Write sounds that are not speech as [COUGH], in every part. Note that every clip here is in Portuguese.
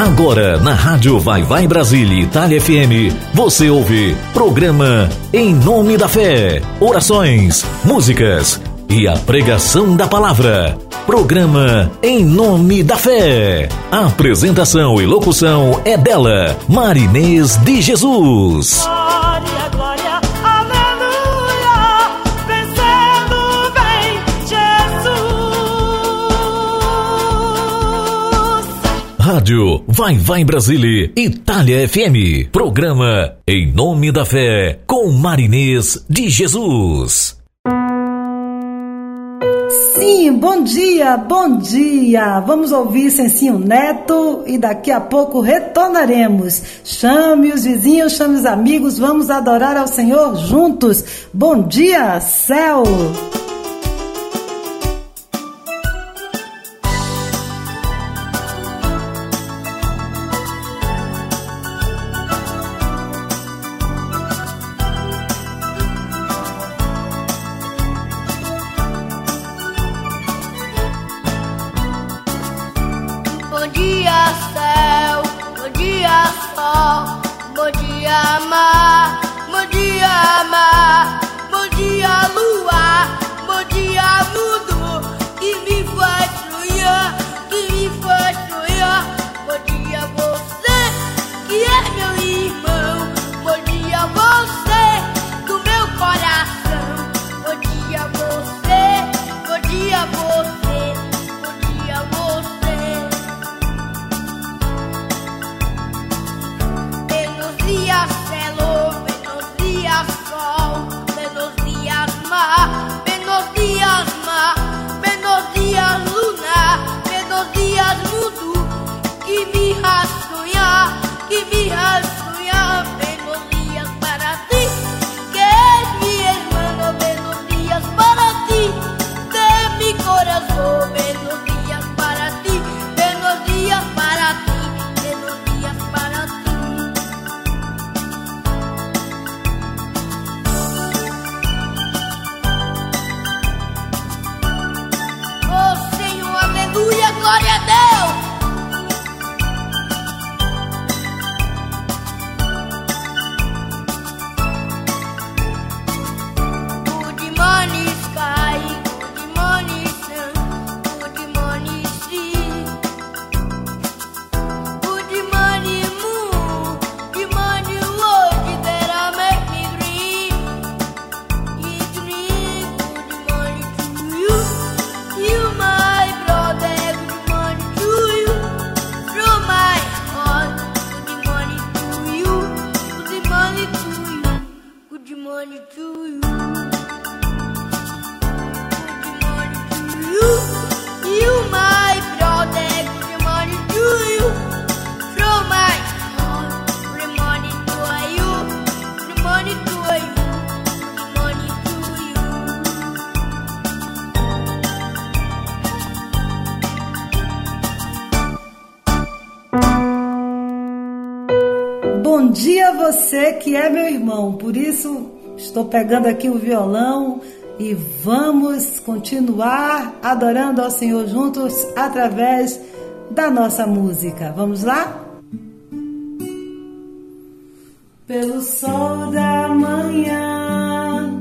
Agora, na Rádio Vai Vai Brasília Itália FM, você ouve programa Em Nome da Fé, orações, músicas e a pregação da palavra. Programa Em Nome da Fé. A apresentação e locução é dela, Marinês de Jesus. Rádio Vai Vai Brasília, Itália FM. Programa Em Nome da Fé, com Marinês de Jesus. Sim, bom dia, bom dia. Vamos ouvir Sensinho Neto e daqui a pouco retornaremos. Chame os vizinhos, chame os amigos, vamos adorar ao Senhor juntos. Bom dia, céu. Que é meu irmão. Por isso, estou pegando aqui o violão e vamos continuar adorando ao Senhor juntos através da nossa música. Vamos lá? Pelo sol da manhã,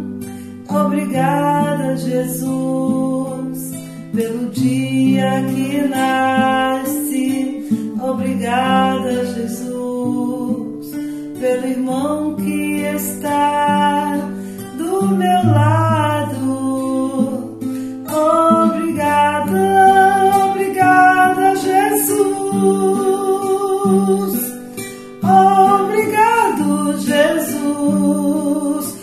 obrigada, Jesus, pelo dia que nasce, obrigada, Jesus pelo irmão que está do meu lado. Obrigada, obrigada, Jesus. Obrigado, Jesus,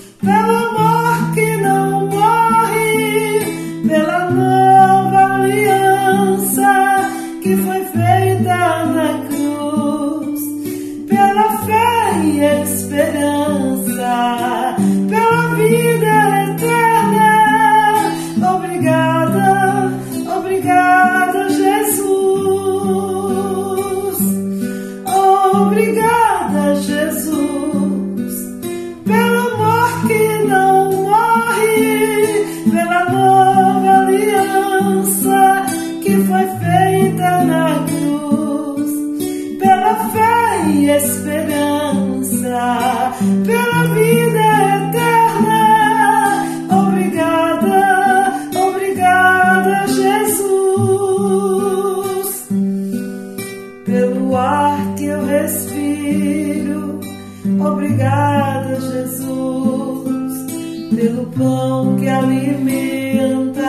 pão que alimenta.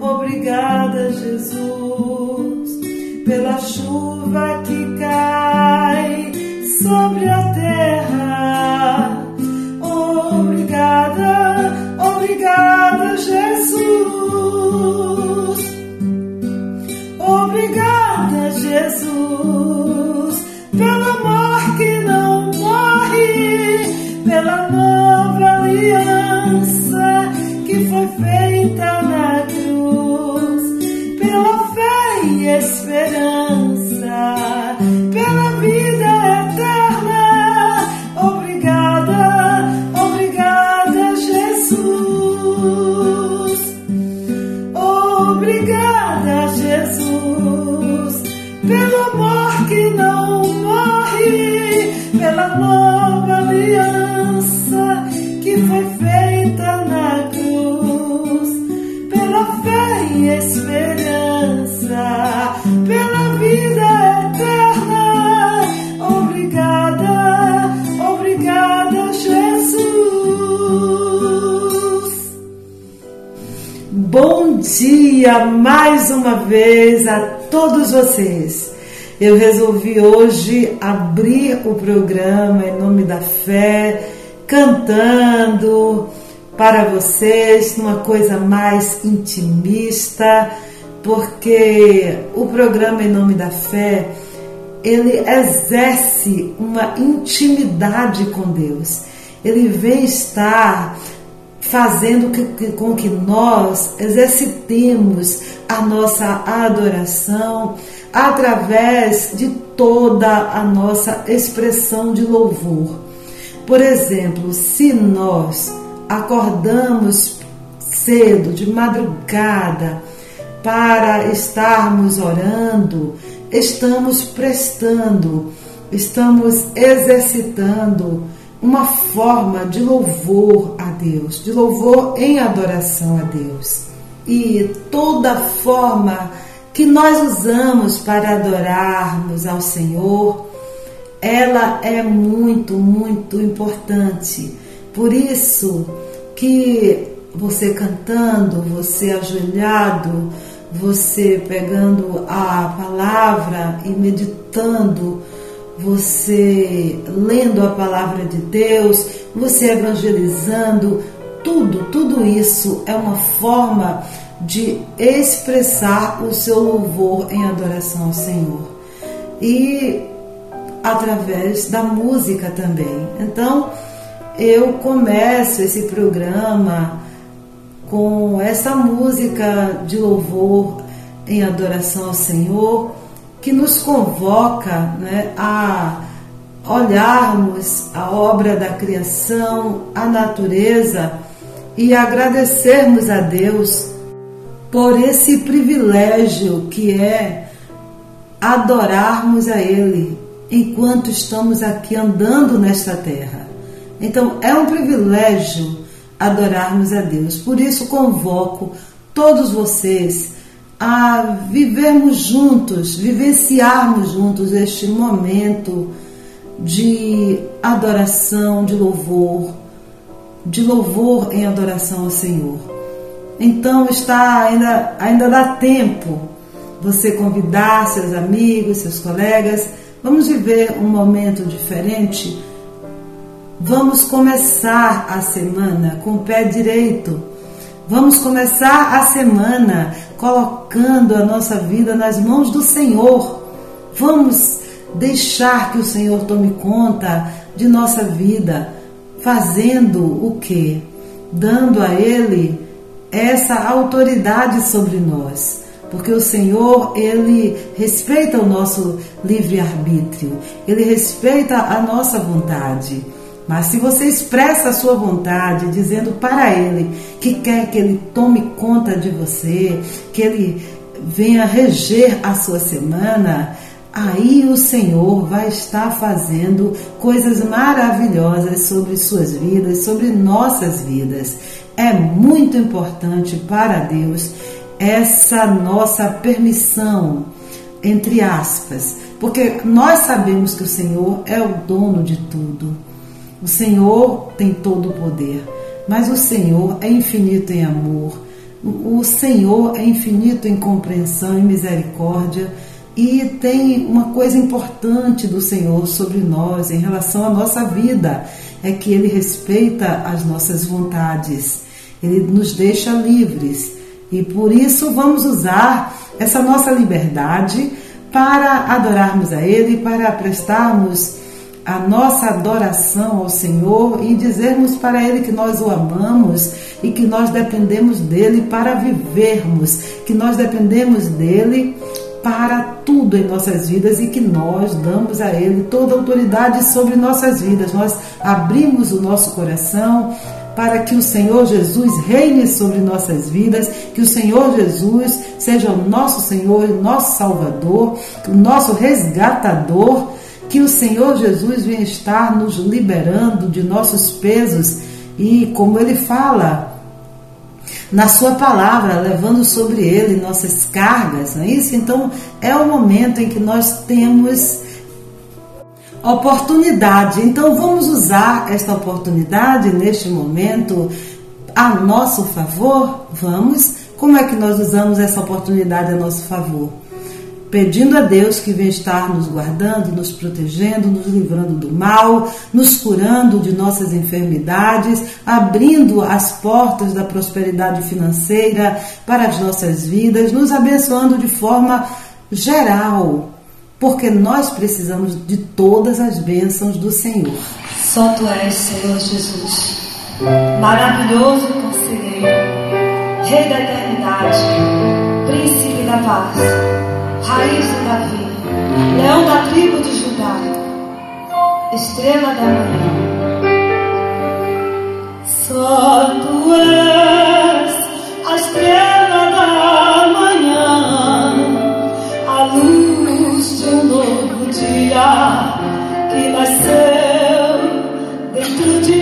Obrigada, Jesus, pela chuva Resolvi hoje abrir o programa em nome da fé, cantando para vocês, numa coisa mais intimista, porque o programa em nome da fé, ele exerce uma intimidade com Deus. Ele vem estar fazendo com que nós exercitemos a nossa adoração através de toda a nossa expressão de louvor. Por exemplo, se nós acordamos cedo, de madrugada, para estarmos orando, estamos prestando, estamos exercitando uma forma de louvor a Deus, de louvor em adoração a Deus. E toda forma que nós usamos para adorarmos ao Senhor, ela é muito, muito importante. Por isso que você cantando, você ajoelhado, você pegando a palavra e meditando, você lendo a palavra de Deus, você evangelizando, tudo, tudo isso é uma forma de expressar o seu louvor em adoração ao Senhor. E através da música também. Então, eu começo esse programa com essa música de louvor em adoração ao Senhor que nos convoca né, a olharmos a obra da criação, a natureza e agradecermos a Deus por esse privilégio que é adorarmos a Ele enquanto estamos aqui andando nesta terra. Então é um privilégio adorarmos a Deus. Por isso convoco todos vocês a vivermos juntos, vivenciarmos juntos este momento de adoração, de louvor, de louvor em adoração ao Senhor. Então está ainda ainda dá tempo você convidar seus amigos, seus colegas, vamos viver um momento diferente. Vamos começar a semana com o pé direito. Vamos começar a semana colocando a nossa vida nas mãos do Senhor. Vamos deixar que o Senhor tome conta de nossa vida, fazendo o que? Dando a Ele essa autoridade sobre nós. Porque o Senhor, Ele respeita o nosso livre-arbítrio, Ele respeita a nossa vontade. Mas se você expressa a sua vontade, dizendo para Ele que quer que Ele tome conta de você, que Ele venha reger a sua semana, aí o Senhor vai estar fazendo coisas maravilhosas sobre suas vidas, sobre nossas vidas. É muito importante para Deus essa nossa permissão, entre aspas, porque nós sabemos que o Senhor é o dono de tudo. O Senhor tem todo o poder, mas o Senhor é infinito em amor. O Senhor é infinito em compreensão e misericórdia e tem uma coisa importante do Senhor sobre nós em relação à nossa vida, é que ele respeita as nossas vontades. Ele nos deixa livres. E por isso vamos usar essa nossa liberdade para adorarmos a ele, para prestarmos a nossa adoração ao Senhor e dizermos para Ele que nós o amamos e que nós dependemos dele para vivermos, que nós dependemos dele para tudo em nossas vidas e que nós damos a Ele toda a autoridade sobre nossas vidas. Nós abrimos o nosso coração para que o Senhor Jesus reine sobre nossas vidas, que o Senhor Jesus seja o nosso Senhor, o nosso Salvador, o nosso resgatador que o Senhor Jesus venha estar nos liberando de nossos pesos e, como ele fala na sua palavra, levando sobre ele nossas cargas, não é isso? Então, é o momento em que nós temos oportunidade. Então, vamos usar esta oportunidade neste momento a nosso favor? Vamos? Como é que nós usamos essa oportunidade a nosso favor? pedindo a Deus que venha estar nos guardando, nos protegendo, nos livrando do mal, nos curando de nossas enfermidades, abrindo as portas da prosperidade financeira para as nossas vidas, nos abençoando de forma geral, porque nós precisamos de todas as bênçãos do Senhor. Só tu és, Senhor Jesus, maravilhoso conselheiro, Rei da eternidade, Príncipe da paz raiz de Davi, leão da tribo de Judá, estrela da manhã. Só tu és a estrela que nasceu dentro de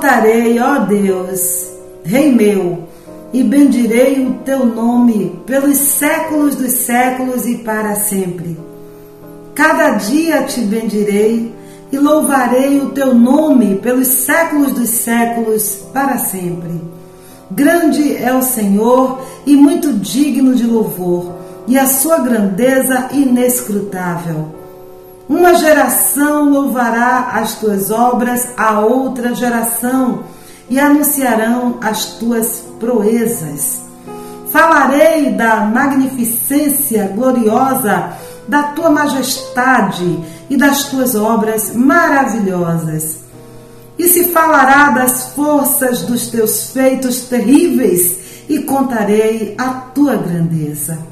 exaltarei, ó Deus, Rei meu, e bendirei o teu nome pelos séculos dos séculos e para sempre. Cada dia te bendirei e louvarei o teu nome pelos séculos dos séculos para sempre. Grande é o Senhor e muito digno de louvor, e a sua grandeza inescrutável. Uma geração louvará as tuas obras a outra geração e anunciarão as tuas proezas. Falarei da magnificência gloriosa da tua majestade e das tuas obras maravilhosas. E se falará das forças dos teus feitos terríveis, e contarei a tua grandeza.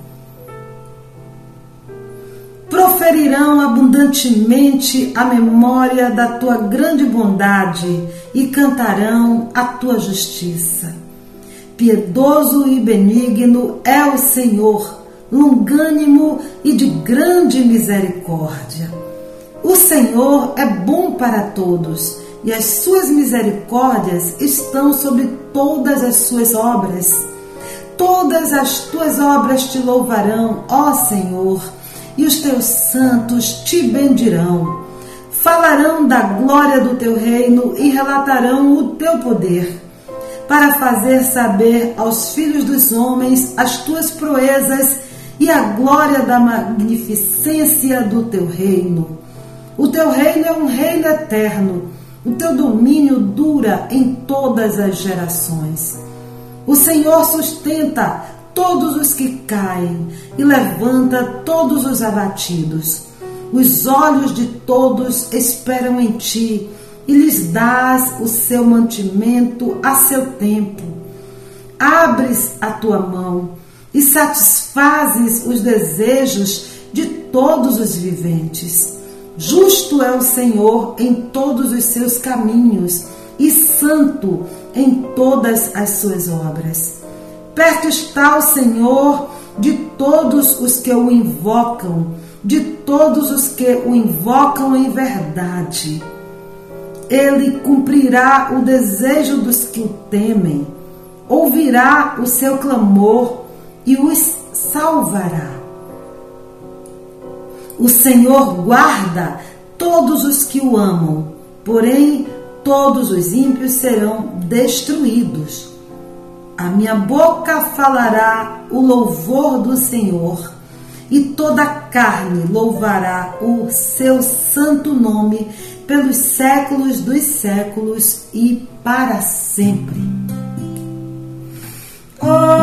Proferirão abundantemente a memória da tua grande bondade e cantarão a tua justiça. Piedoso e benigno é o Senhor, longânimo e de grande misericórdia. O Senhor é bom para todos e as suas misericórdias estão sobre todas as suas obras. Todas as tuas obras te louvarão, ó Senhor, e os teus santos te bendirão. Falarão da glória do teu reino e relatarão o teu poder, para fazer saber aos filhos dos homens as tuas proezas e a glória da magnificência do teu reino. O teu reino é um reino eterno o teu domínio dura em todas as gerações. O Senhor sustenta todos os que caem e levanta todos os abatidos. Os olhos de todos esperam em ti e lhes dás o seu mantimento a seu tempo. Abres a tua mão e satisfazes os desejos de todos os viventes. Justo é o Senhor em todos os seus caminhos e santo em todas as suas obras. Perto está o Senhor de todos os que o invocam, de todos os que o invocam em verdade. Ele cumprirá o desejo dos que o temem, ouvirá o seu clamor e os salvará. O Senhor guarda todos os que o amam, porém todos os ímpios serão destruídos. A minha boca falará o louvor do Senhor, e toda carne louvará o seu santo nome pelos séculos dos séculos e para sempre. Olho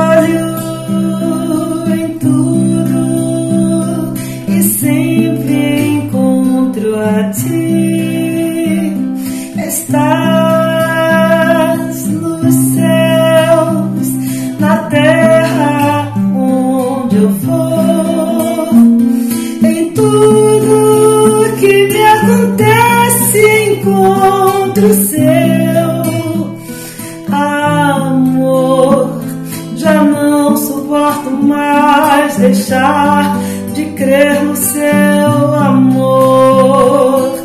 crer no seu amor.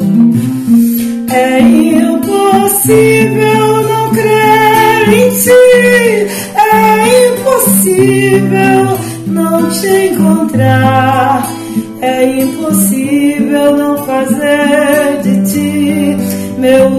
É impossível não crer em ti, é impossível não te encontrar, é impossível não fazer de ti meu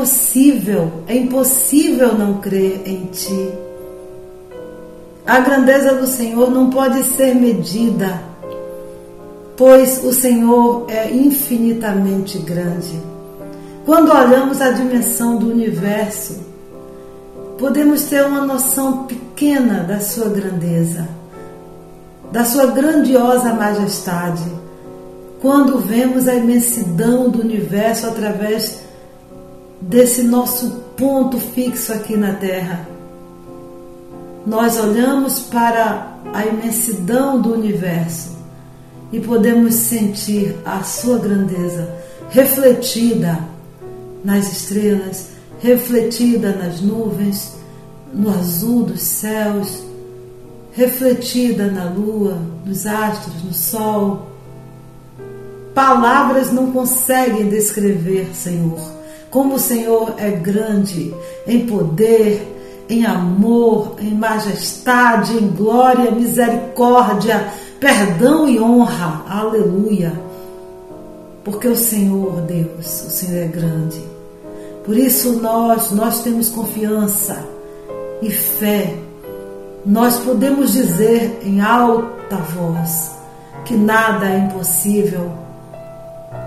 impossível, é impossível não crer em Ti. A grandeza do Senhor não pode ser medida pois o Senhor é infinitamente grande. Quando olhamos a dimensão do universo, podemos ter uma noção pequena da sua grandeza, da sua grandiosa majestade, quando vemos a imensidão do universo através desse nosso ponto fixo aqui na Terra. Nós olhamos para a imensidão do universo e podemos sentir a sua grandeza refletida nas estrelas, refletida nas nuvens, no azul dos céus, refletida na lua, nos astros, no sol. Palavras não conseguem descrever, Senhor, como o Senhor é grande em poder, em amor, em majestade, em glória, misericórdia, perdão e honra. Aleluia. Porque o Senhor, Deus, o Senhor é grande. Por isso nós, nós temos confiança e fé nós podemos dizer em alta voz que nada é impossível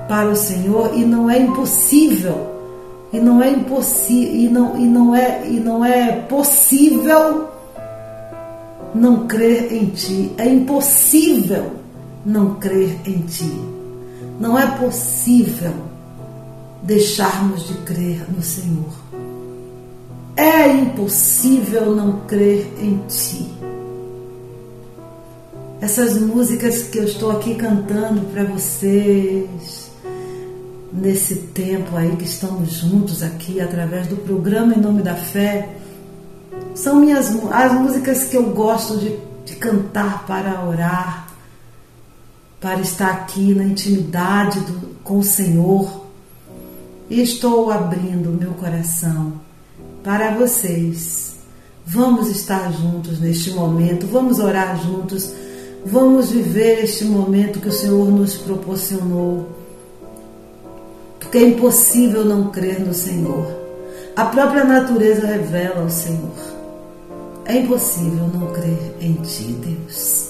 para o Senhor e não é impossível e não é impossível e não, e não é e não é possível não crer em ti. É impossível não crer em ti. Não é possível deixarmos de crer no Senhor. É impossível não crer em Ti. Essas músicas que eu estou aqui cantando para vocês, nesse tempo aí que estamos juntos aqui através do programa Em Nome da Fé, são minhas as músicas que eu gosto de, de cantar para orar, para estar aqui na intimidade do, com o Senhor. E estou abrindo o meu coração para vocês. Vamos estar juntos neste momento, vamos orar juntos, vamos viver este momento que o Senhor nos proporcionou. Porque é impossível não crer no Senhor. A própria natureza revela o Senhor. É impossível não crer em Ti, Deus.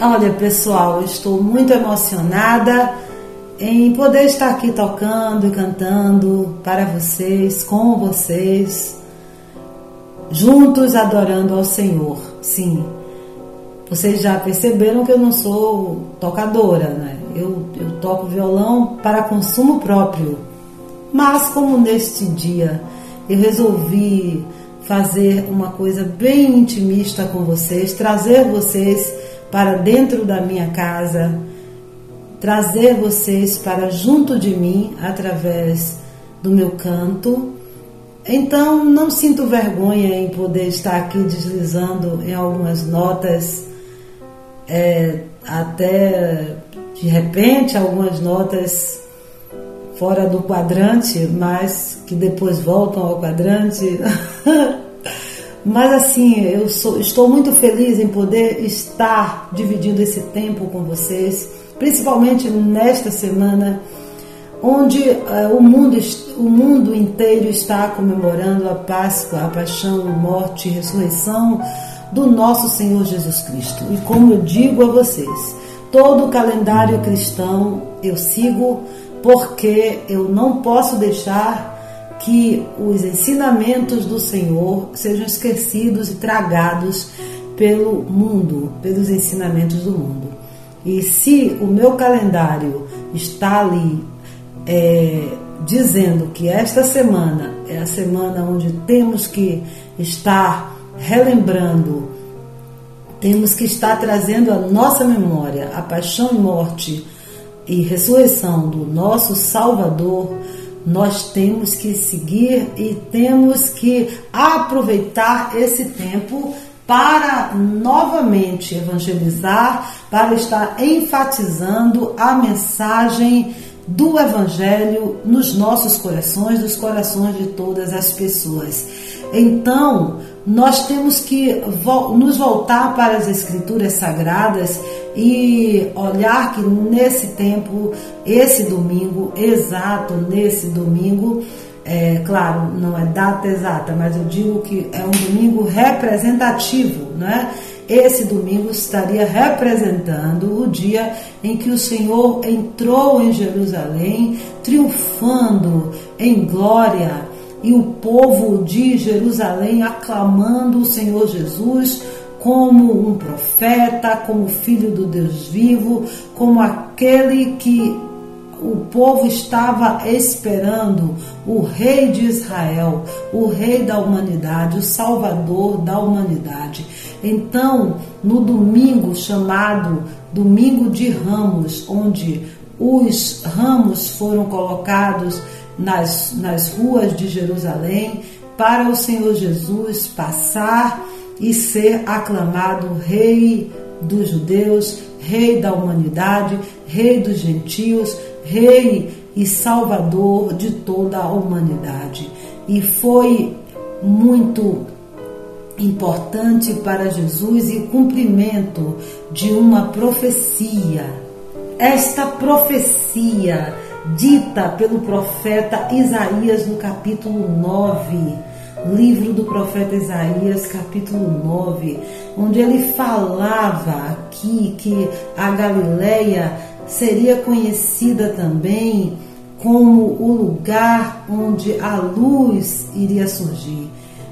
Olha, pessoal, estou muito emocionada em poder estar aqui tocando e cantando para vocês, com vocês, juntos adorando ao Senhor. Sim, vocês já perceberam que eu não sou tocadora, né? Eu, eu toco violão para consumo próprio. Mas, como neste dia eu resolvi fazer uma coisa bem intimista com vocês, trazer vocês para dentro da minha casa trazer vocês para junto de mim através do meu canto. Então, não sinto vergonha em poder estar aqui deslizando em algumas notas, é, até de repente algumas notas fora do quadrante, mas que depois voltam ao quadrante. [LAUGHS] mas assim, eu sou, estou muito feliz em poder estar dividindo esse tempo com vocês principalmente nesta semana, onde uh, o, mundo, o mundo inteiro está comemorando a Páscoa, a paixão, morte e ressurreição do nosso Senhor Jesus Cristo. E como eu digo a vocês, todo o calendário cristão eu sigo porque eu não posso deixar que os ensinamentos do Senhor sejam esquecidos e tragados pelo mundo, pelos ensinamentos do mundo. E se o meu calendário está ali é, dizendo que esta semana é a semana onde temos que estar relembrando, temos que estar trazendo à nossa memória a paixão e morte e ressurreição do nosso Salvador, nós temos que seguir e temos que aproveitar esse tempo para novamente evangelizar, para estar enfatizando a mensagem do Evangelho nos nossos corações, nos corações de todas as pessoas. Então, nós temos que nos voltar para as Escrituras Sagradas e olhar que nesse tempo, esse domingo, exato nesse domingo, é, claro, não é data exata, mas eu digo que é um domingo representativo, né? Esse domingo estaria representando o dia em que o Senhor entrou em Jerusalém, triunfando em glória, e o povo de Jerusalém aclamando o Senhor Jesus como um profeta, como filho do Deus vivo, como aquele que o povo estava esperando o Rei de Israel, o Rei da humanidade, o Salvador da humanidade. Então, no domingo chamado Domingo de Ramos, onde os ramos foram colocados nas, nas ruas de Jerusalém para o Senhor Jesus passar e ser aclamado Rei dos judeus, Rei da humanidade, Rei dos gentios, Rei e Salvador de toda a humanidade. E foi muito importante para Jesus e cumprimento de uma profecia. Esta profecia dita pelo profeta Isaías no capítulo 9, livro do profeta Isaías, capítulo 9, onde ele falava aqui que a Galileia seria conhecida também como o lugar onde a luz iria surgir.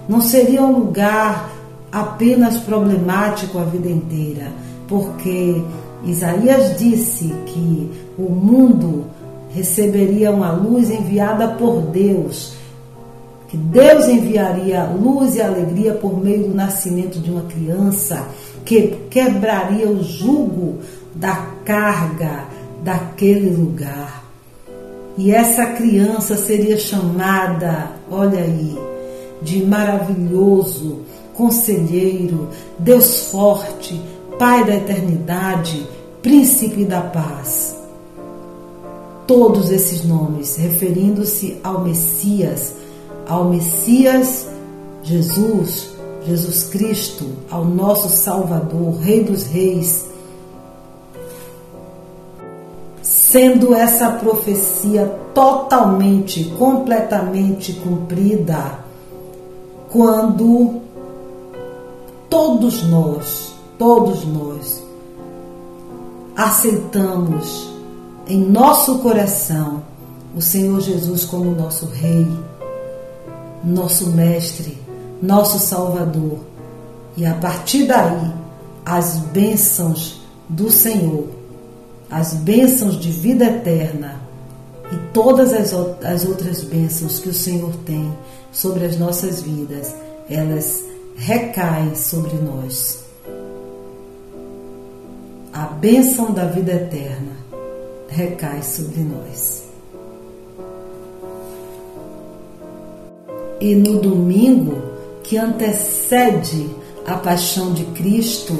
Não seria um lugar apenas problemático a vida inteira, porque Isaías disse que o mundo receberia uma luz enviada por Deus, que Deus enviaria luz e alegria por meio do nascimento de uma criança que quebraria o jugo da carga daquele lugar. E essa criança seria chamada, olha aí, de maravilhoso, conselheiro, Deus forte, Pai da eternidade, Príncipe da paz. Todos esses nomes referindo-se ao Messias, ao Messias Jesus, Jesus Cristo, ao nosso Salvador, Rei dos Reis. Sendo essa profecia totalmente, completamente cumprida, quando todos nós, todos nós, aceitamos em nosso coração o Senhor Jesus como nosso Rei, nosso Mestre, nosso Salvador. E a partir daí, as bênçãos do Senhor, as bênçãos de vida eterna e todas as, as outras bênçãos que o Senhor tem sobre as nossas vidas, elas recaem sobre nós. A bênção da vida eterna recai sobre nós. E no domingo que antecede a paixão de Cristo,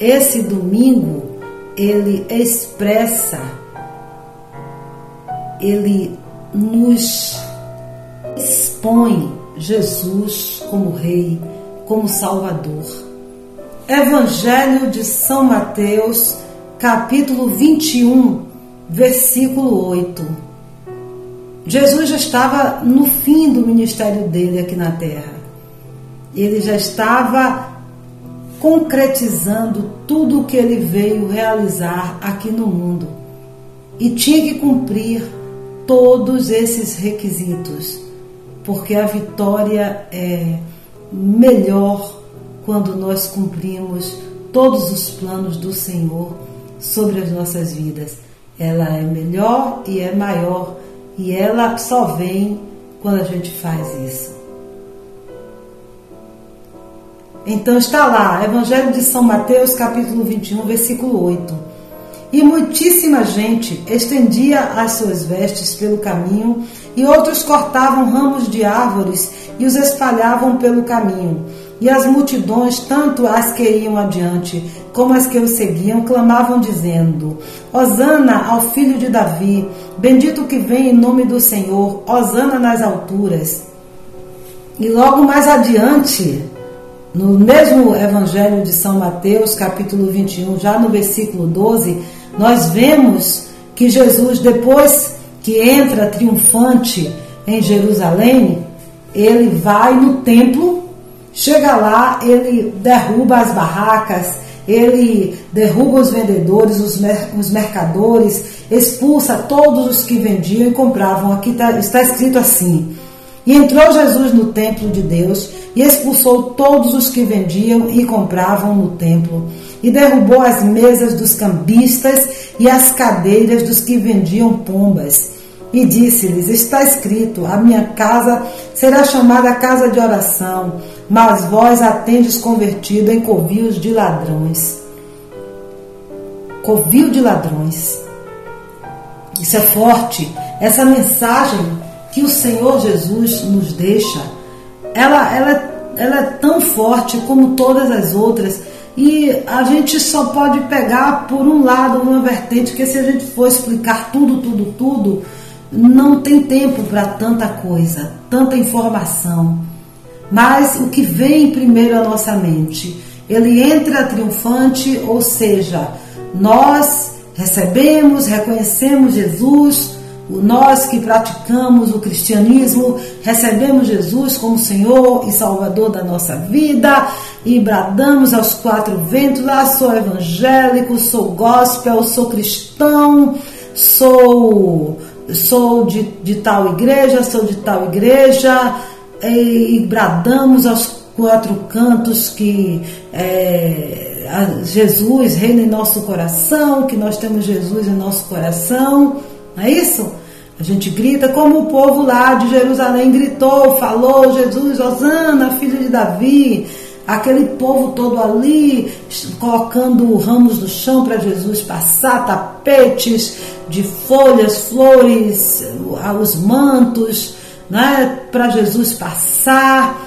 esse domingo ele expressa, ele nos expõe Jesus como Rei, como Salvador. Evangelho de São Mateus, capítulo 21, versículo 8. Jesus já estava no fim do ministério dele aqui na terra. Ele já estava concretizando tudo o que ele veio realizar aqui no mundo e tinha que cumprir todos esses requisitos porque a vitória é melhor quando nós cumprimos todos os planos do Senhor sobre as nossas vidas. Ela é melhor e é maior, e ela só vem quando a gente faz isso. Então está lá, Evangelho de São Mateus, capítulo 21, versículo 8. E muitíssima gente estendia as suas vestes pelo caminho e outros cortavam ramos de árvores e os espalhavam pelo caminho. E as multidões, tanto as que iam adiante como as que o seguiam, clamavam, dizendo: Hosana ao filho de Davi, bendito que vem em nome do Senhor, Hosana nas alturas. E logo mais adiante, no mesmo Evangelho de São Mateus, capítulo 21, já no versículo 12, nós vemos que Jesus, depois que entra triunfante em Jerusalém, ele vai no templo, chega lá, ele derruba as barracas, ele derruba os vendedores, os, mer os mercadores, expulsa todos os que vendiam e compravam. Aqui tá, está escrito assim: E entrou Jesus no templo de Deus e expulsou todos os que vendiam e compravam no templo, e derrubou as mesas dos cambistas e as cadeiras dos que vendiam pombas. E disse-lhes: Está escrito: A minha casa será chamada casa de oração, mas vós a tendes convertido em covios de ladrões. Covil de ladrões. Isso é forte. Essa mensagem que o Senhor Jesus nos deixa, ela, ela, ela é tão forte como todas as outras. E a gente só pode pegar por um lado, uma vertente, que se a gente for explicar tudo, tudo, tudo, não tem tempo para tanta coisa, tanta informação. Mas o que vem primeiro à nossa mente, ele entra triunfante, ou seja, nós recebemos, reconhecemos Jesus, nós que praticamos o cristianismo, recebemos Jesus como Senhor e Salvador da nossa vida e bradamos aos quatro ventos: ah, sou evangélico, sou gospel, sou cristão, sou sou de, de tal igreja, sou de tal igreja, e, e bradamos aos quatro cantos que é, Jesus reina em nosso coração, que nós temos Jesus em nosso coração, não é isso? A gente grita como o povo lá de Jerusalém gritou, falou: Jesus, Osana, filho de Davi. Aquele povo todo ali, colocando ramos do chão para Jesus passar, tapetes de folhas, flores, os mantos, né, para Jesus passar.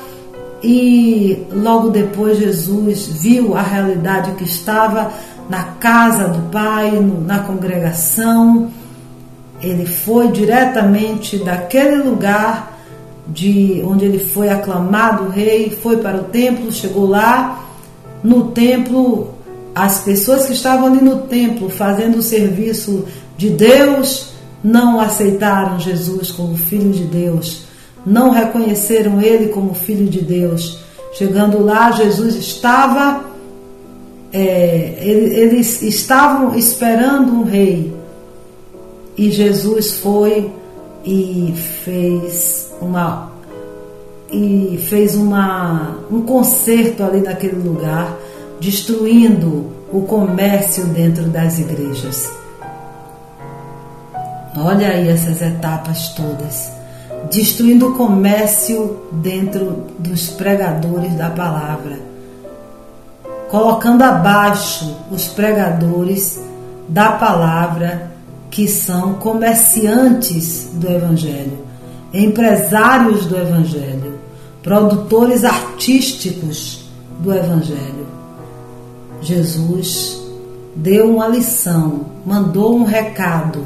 E logo depois Jesus viu a realidade que estava na casa do Pai, na congregação. Ele foi diretamente daquele lugar de onde ele foi aclamado rei, foi para o templo, chegou lá. No templo, as pessoas que estavam ali no templo fazendo o serviço de Deus não aceitaram Jesus como filho de Deus não reconheceram ele como filho de Deus. Chegando lá, Jesus estava, é, eles estavam esperando um rei. E Jesus foi e fez uma e fez uma, um concerto ali naquele lugar, destruindo o comércio dentro das igrejas. Olha aí essas etapas todas destruindo o comércio dentro dos pregadores da palavra, colocando abaixo os pregadores da palavra que são comerciantes do Evangelho, empresários do Evangelho, produtores artísticos do Evangelho. Jesus deu uma lição, mandou um recado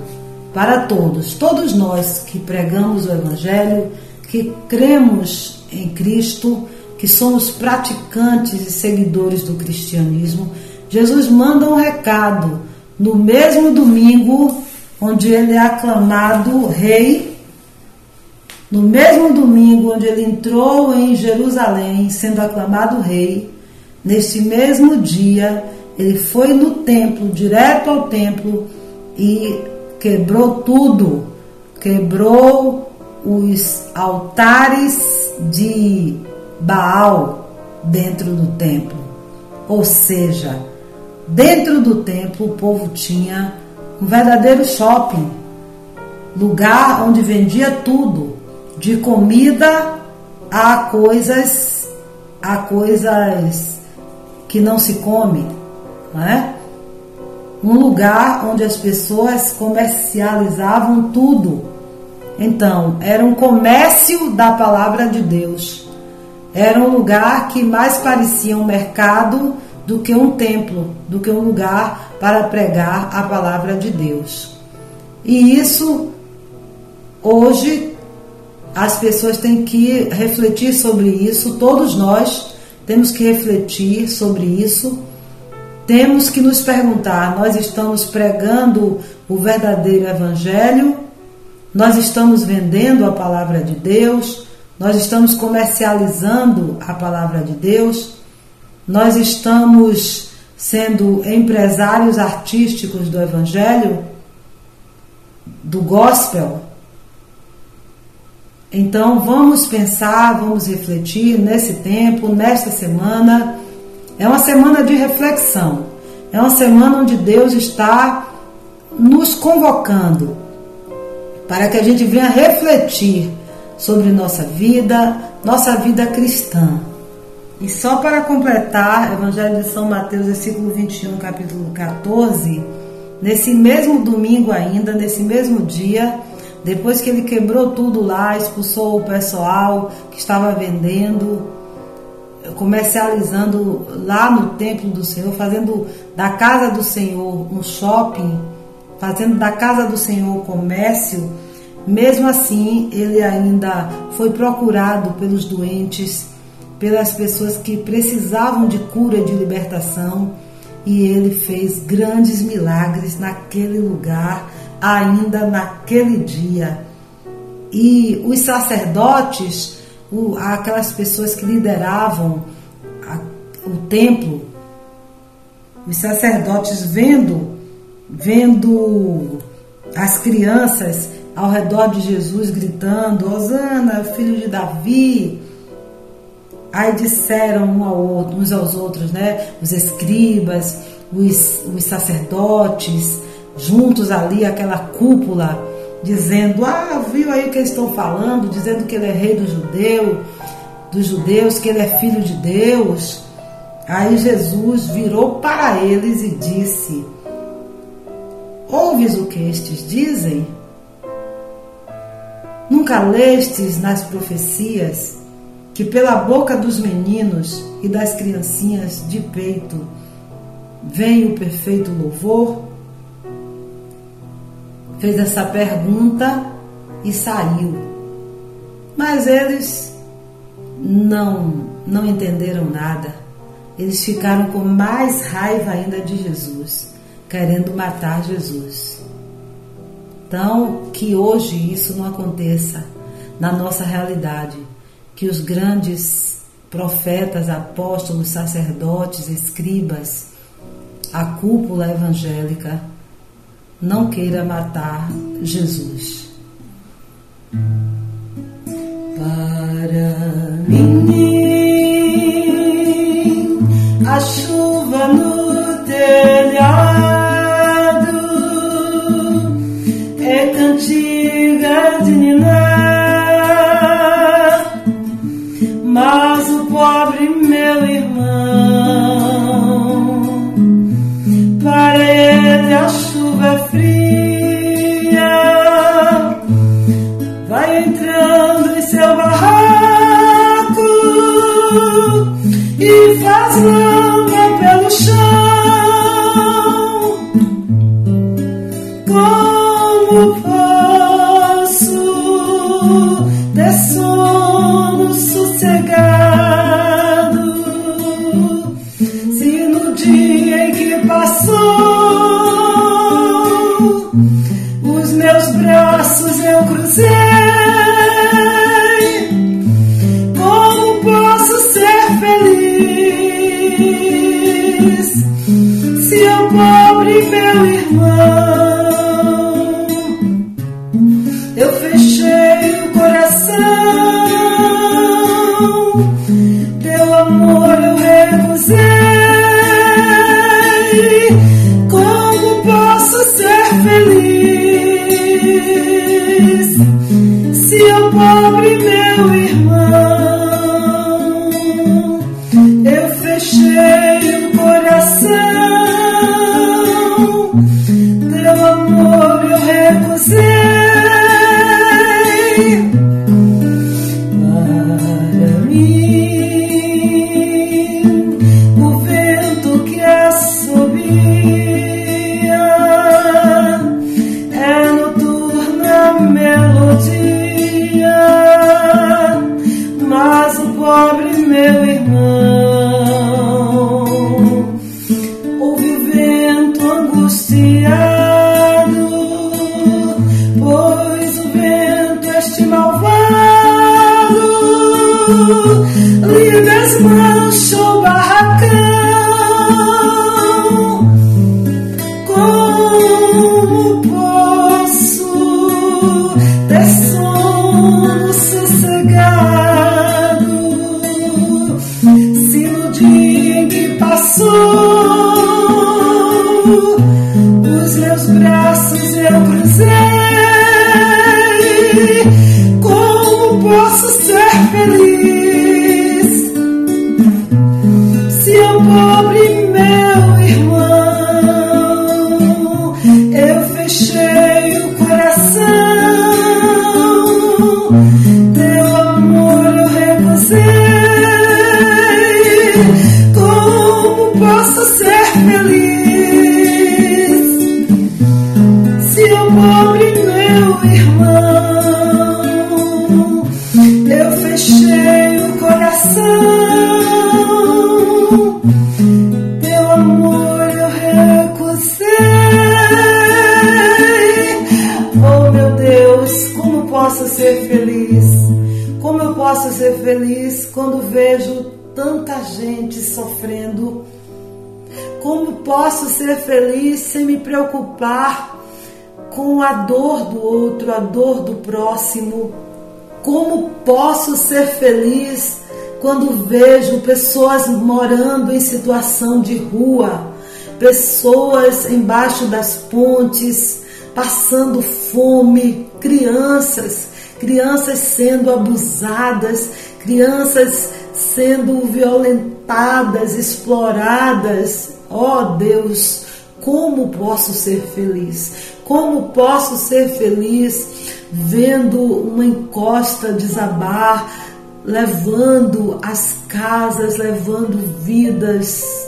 para todos, todos nós que pregamos o Evangelho, que cremos em Cristo, que somos praticantes e seguidores do cristianismo, Jesus manda um recado no mesmo domingo onde ele é aclamado rei, no mesmo domingo onde ele entrou em Jerusalém sendo aclamado rei, nesse mesmo dia ele foi no templo, direto ao templo e quebrou tudo, quebrou os altares de Baal dentro do templo. Ou seja, dentro do templo o povo tinha um verdadeiro shopping, lugar onde vendia tudo, de comida a coisas a coisas que não se come, não é? um lugar onde as pessoas comercializavam tudo. Então, era um comércio da palavra de Deus. Era um lugar que mais parecia um mercado do que um templo, do que um lugar para pregar a palavra de Deus. E isso, hoje, as pessoas têm que refletir sobre isso, todos nós temos que refletir sobre isso temos que nos perguntar: nós estamos pregando o verdadeiro Evangelho? Nós estamos vendendo a palavra de Deus? Nós estamos comercializando a palavra de Deus? Nós estamos sendo empresários artísticos do Evangelho? Do gospel? Então vamos pensar, vamos refletir nesse tempo, nesta semana. É uma semana de reflexão. É uma semana onde Deus está nos convocando para que a gente venha refletir sobre nossa vida, nossa vida cristã. E só para completar, Evangelho de São Mateus, versículo 21, capítulo 14, nesse mesmo domingo ainda, nesse mesmo dia, depois que ele quebrou tudo lá, expulsou o pessoal que estava vendendo, comercializando lá no templo do Senhor, fazendo da casa do Senhor um shopping, fazendo da casa do Senhor comércio, mesmo assim ele ainda foi procurado pelos doentes, pelas pessoas que precisavam de cura, de libertação, e ele fez grandes milagres naquele lugar ainda naquele dia. E os sacerdotes, aquelas pessoas que lideravam o templo, os sacerdotes vendo, vendo as crianças ao redor de Jesus gritando: Osana, filho de Davi. Aí disseram um ao outro, uns aos outros, né? Os escribas, os, os sacerdotes, juntos ali, aquela cúpula, dizendo: Ah, viu aí o que eles estão falando, dizendo que ele é rei do judeu, dos judeus, que ele é filho de Deus. Aí Jesus virou para eles e disse: Ouves o que estes dizem? Nunca lestes nas profecias que pela boca dos meninos e das criancinhas de peito vem o perfeito louvor? fez essa pergunta e saiu. Mas eles não não entenderam nada. Eles ficaram com mais raiva ainda de Jesus, querendo matar Jesus. Então, que hoje isso não aconteça na nossa realidade, que os grandes profetas, apóstolos, sacerdotes, escribas, a cúpula evangélica não queira matar Jesus. Para mim, a chuva no fria vai entrando em seu barraco e faz posso ser feliz quando vejo tanta gente sofrendo? Como posso ser feliz sem me preocupar com a dor do outro, a dor do próximo? Como posso ser feliz quando vejo pessoas morando em situação de rua, pessoas embaixo das pontes, passando fome, crianças, crianças sendo abusadas, crianças sendo violentadas, exploradas. Ó oh, Deus, como posso ser feliz? Como posso ser feliz vendo uma encosta desabar, levando as casas, levando vidas.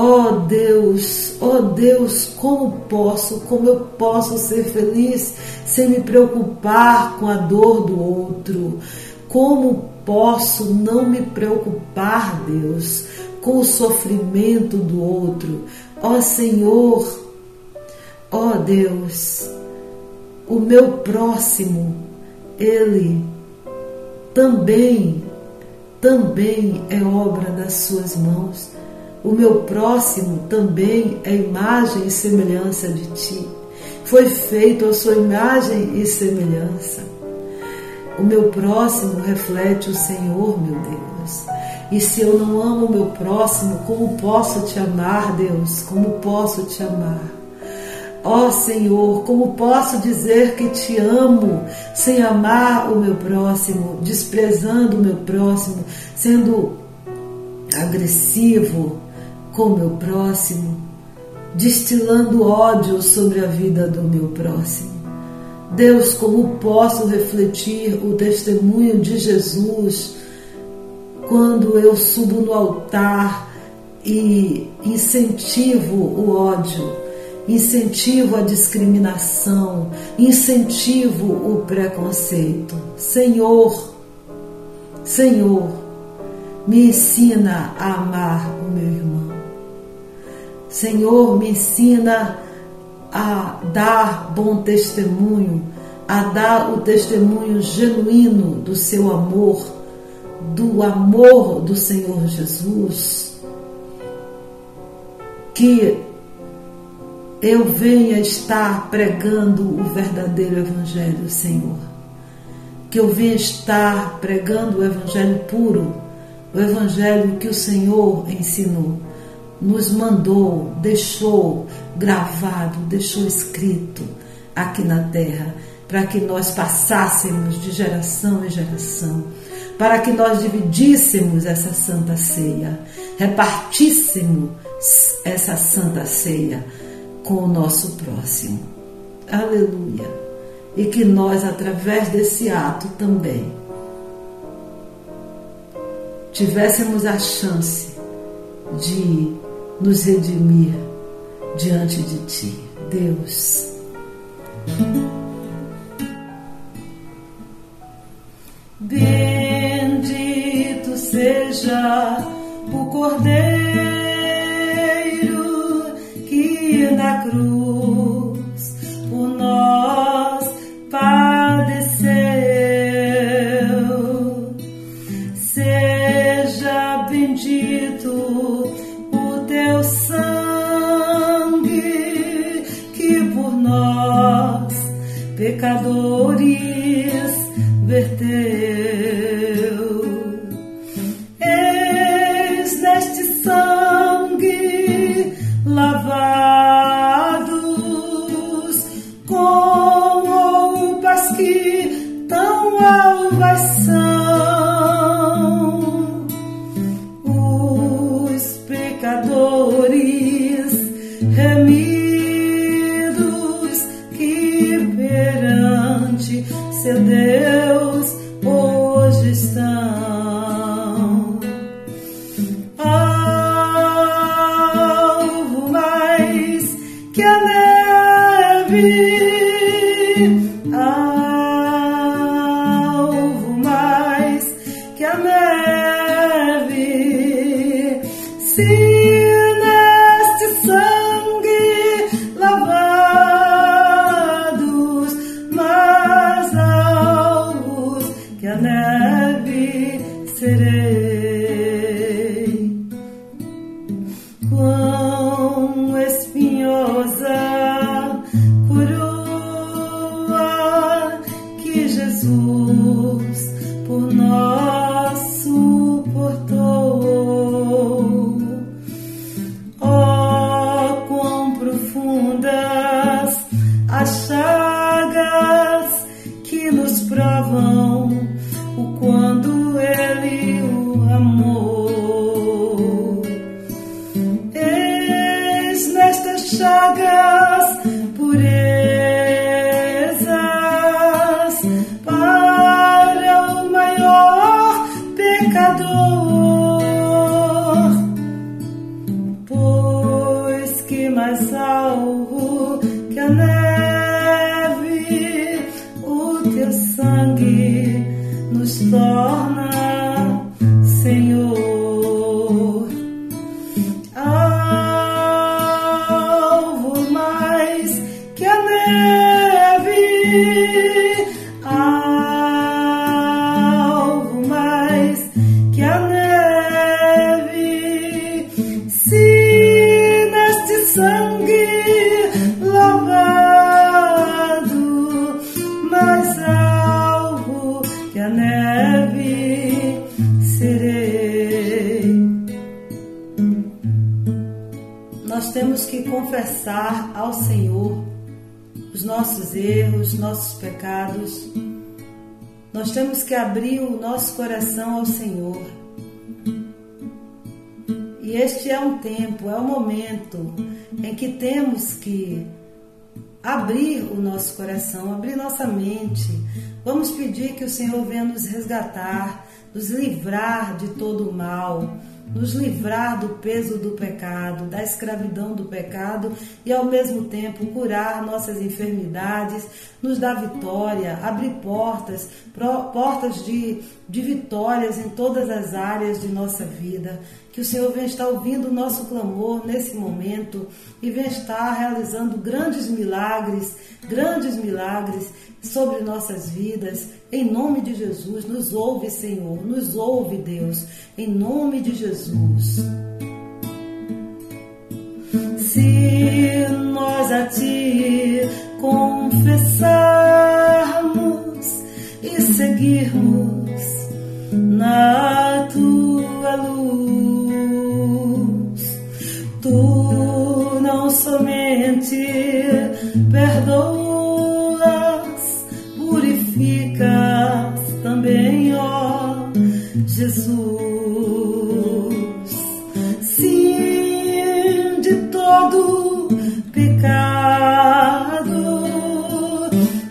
Oh Deus, oh Deus, como posso, como eu posso ser feliz sem me preocupar com a dor do outro? Como posso não me preocupar, Deus, com o sofrimento do outro? Ó Senhor, ó Deus, o meu próximo, ele também, também é obra das suas mãos. O meu próximo também é imagem e semelhança de ti. Foi feito a sua imagem e semelhança. O meu próximo reflete o Senhor, meu Deus. E se eu não amo o meu próximo, como posso te amar, Deus? Como posso te amar? Ó oh, Senhor, como posso dizer que te amo sem amar o meu próximo, desprezando o meu próximo, sendo agressivo com meu próximo, destilando ódio sobre a vida do meu próximo? Deus, como posso refletir o testemunho de Jesus quando eu subo no altar e incentivo o ódio? incentivo a discriminação, incentivo o preconceito. Senhor, Senhor, me ensina a amar o meu irmão. Senhor, me ensina a dar bom testemunho, a dar o testemunho genuíno do seu amor, do amor do Senhor Jesus. Que eu venha estar pregando o verdadeiro Evangelho, Senhor. Que eu venha estar pregando o Evangelho puro, o Evangelho que o Senhor ensinou, nos mandou, deixou gravado, deixou escrito aqui na terra, para que nós passássemos de geração em geração, para que nós dividíssemos essa santa ceia, repartíssemos essa santa ceia com o nosso próximo. Aleluia! E que nós, através desse ato também, tivéssemos a chance de nos redimir diante de Ti, Deus. Bendito seja o Cordeiro as chagas que nos provam nossos erros, nossos pecados. Nós temos que abrir o nosso coração ao Senhor. E este é um tempo, é um momento em que temos que abrir o nosso coração, abrir nossa mente. Vamos pedir que o Senhor venha nos resgatar, nos livrar de todo o mal, nos livrar do peso do pecado, da escravidão do pecado e ao mesmo tempo curar nossas enfermidades, nos dar vitória, abrir portas, portas de, de vitórias em todas as áreas de nossa vida. Que o Senhor venha estar ouvindo o nosso clamor nesse momento e venha estar realizando grandes milagres, grandes milagres sobre nossas vidas. Em nome de Jesus, nos ouve, Senhor, nos ouve, Deus, em nome de Jesus. Se nós a Ti confessarmos e seguirmos na Tua luz, Tu não somente perdoas, Jesus. Sim, de todo pecado,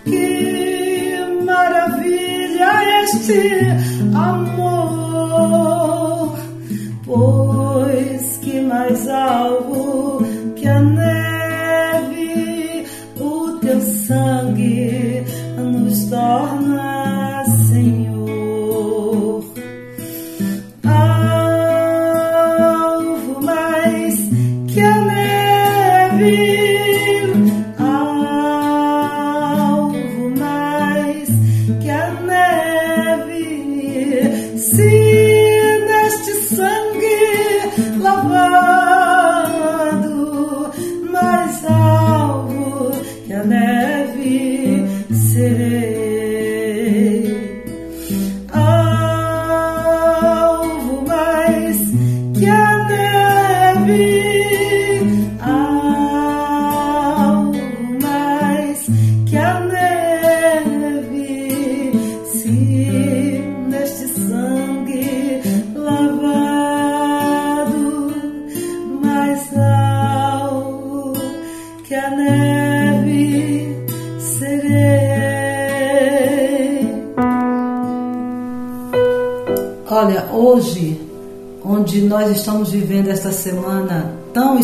que maravilha este amor,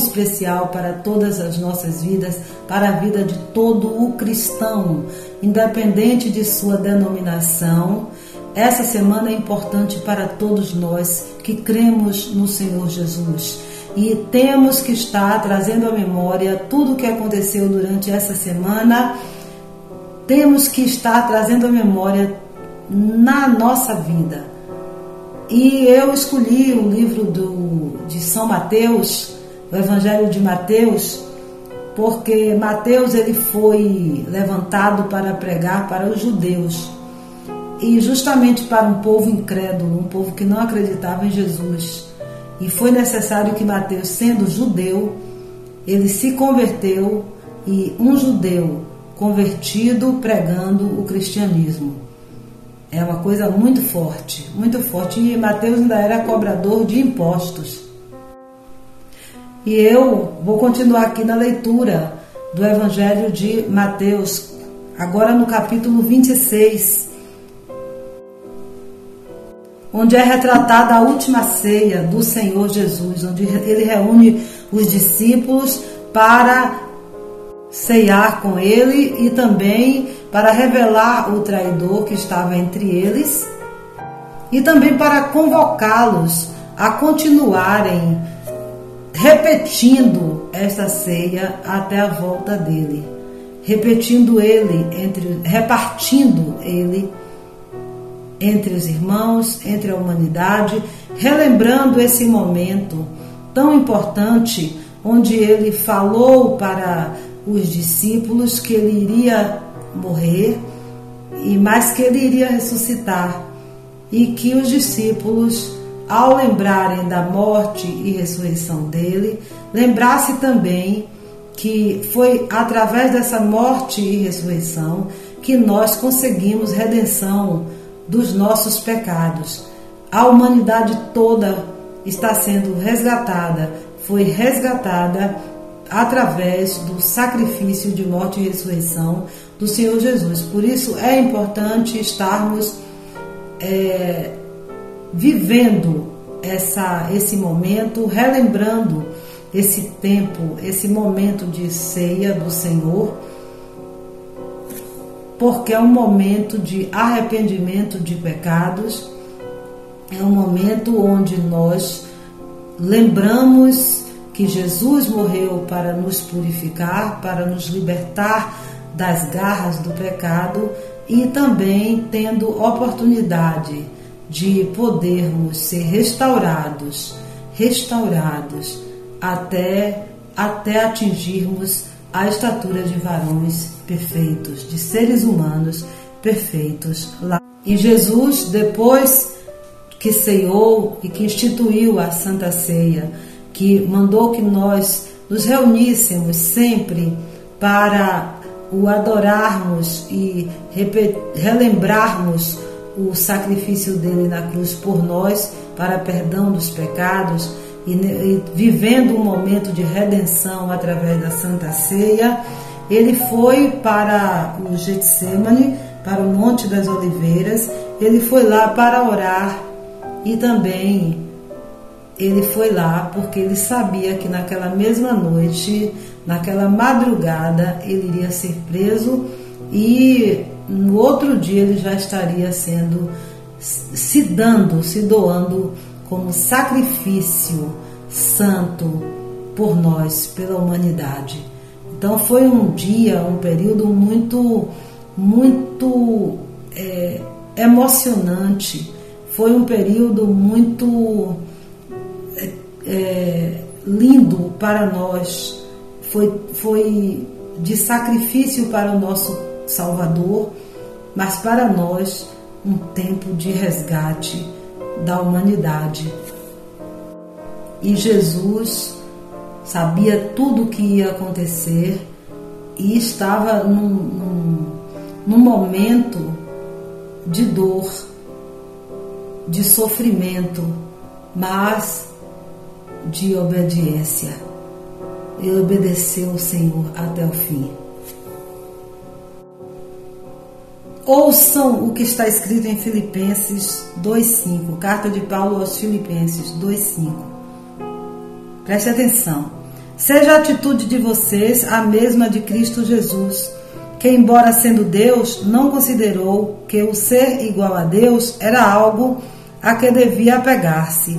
especial para todas as nossas vidas, para a vida de todo o cristão, independente de sua denominação, essa semana é importante para todos nós que cremos no Senhor Jesus e temos que estar trazendo à memória tudo o que aconteceu durante essa semana. Temos que estar trazendo à memória na nossa vida. E eu escolhi o livro do, de São Mateus, o Evangelho de Mateus, porque Mateus ele foi levantado para pregar para os judeus e justamente para um povo incrédulo, um povo que não acreditava em Jesus. E foi necessário que Mateus, sendo judeu, ele se converteu e um judeu convertido pregando o cristianismo. É uma coisa muito forte, muito forte. E Mateus ainda era cobrador de impostos. E eu vou continuar aqui na leitura do Evangelho de Mateus, agora no capítulo 26, onde é retratada a última ceia do Senhor Jesus, onde ele reúne os discípulos para ceiar com ele e também para revelar o traidor que estava entre eles e também para convocá-los a continuarem repetindo esta ceia até a volta dele, repetindo ele entre repartindo ele entre os irmãos, entre a humanidade, relembrando esse momento tão importante onde ele falou para os discípulos que ele iria morrer e mais que ele iria ressuscitar e que os discípulos, ao lembrarem da morte e ressurreição dele, lembrasse também que foi através dessa morte e ressurreição que nós conseguimos redenção dos nossos pecados. A humanidade toda está sendo resgatada, foi resgatada através do sacrifício de morte e ressurreição do Senhor Jesus. Por isso é importante estarmos é, vivendo essa, esse momento, relembrando esse tempo, esse momento de ceia do Senhor, porque é um momento de arrependimento de pecados, é um momento onde nós lembramos que Jesus morreu para nos purificar, para nos libertar das garras do pecado e também tendo oportunidade de podermos ser restaurados, restaurados até até atingirmos a estatura de varões perfeitos, de seres humanos perfeitos lá. E Jesus, depois que ceiou e que instituiu a Santa Ceia, que mandou que nós nos reuníssemos sempre para o adorarmos e relembrarmos o sacrifício dele na cruz por nós para perdão dos pecados e, e vivendo um momento de redenção através da Santa Ceia, ele foi para o Getsemane, para o Monte das Oliveiras, ele foi lá para orar e também ele foi lá porque ele sabia que naquela mesma noite, naquela madrugada, ele iria ser preso e no outro dia ele já estaria sendo se dando, se doando como sacrifício santo por nós, pela humanidade. Então foi um dia, um período muito, muito é, emocionante. Foi um período muito é, lindo para nós, foi, foi de sacrifício para o nosso Salvador, mas para nós um tempo de resgate da humanidade. E Jesus sabia tudo o que ia acontecer e estava num, num, num momento de dor, de sofrimento, mas de obediência. Ele obedeceu o Senhor até o fim. Ouçam o que está escrito em Filipenses 2,5, carta de Paulo aos Filipenses 2,5. Preste atenção. Seja a atitude de vocês a mesma de Cristo Jesus que, embora sendo Deus, não considerou que o ser igual a Deus era algo a que devia apegar-se,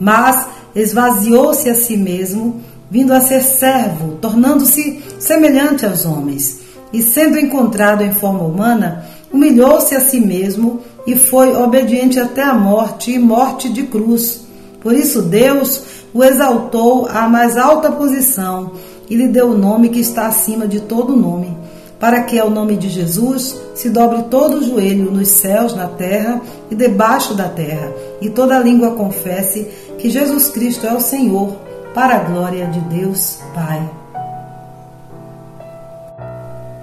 mas esvaziou-se a si mesmo, vindo a ser servo, tornando-se semelhante aos homens, e sendo encontrado em forma humana, humilhou-se a si mesmo e foi obediente até a morte e morte de cruz. Por isso Deus o exaltou à mais alta posição e lhe deu o nome que está acima de todo nome para que ao nome de Jesus se dobre todo o joelho nos céus, na terra e debaixo da terra, e toda língua confesse que Jesus Cristo é o Senhor, para a glória de Deus Pai.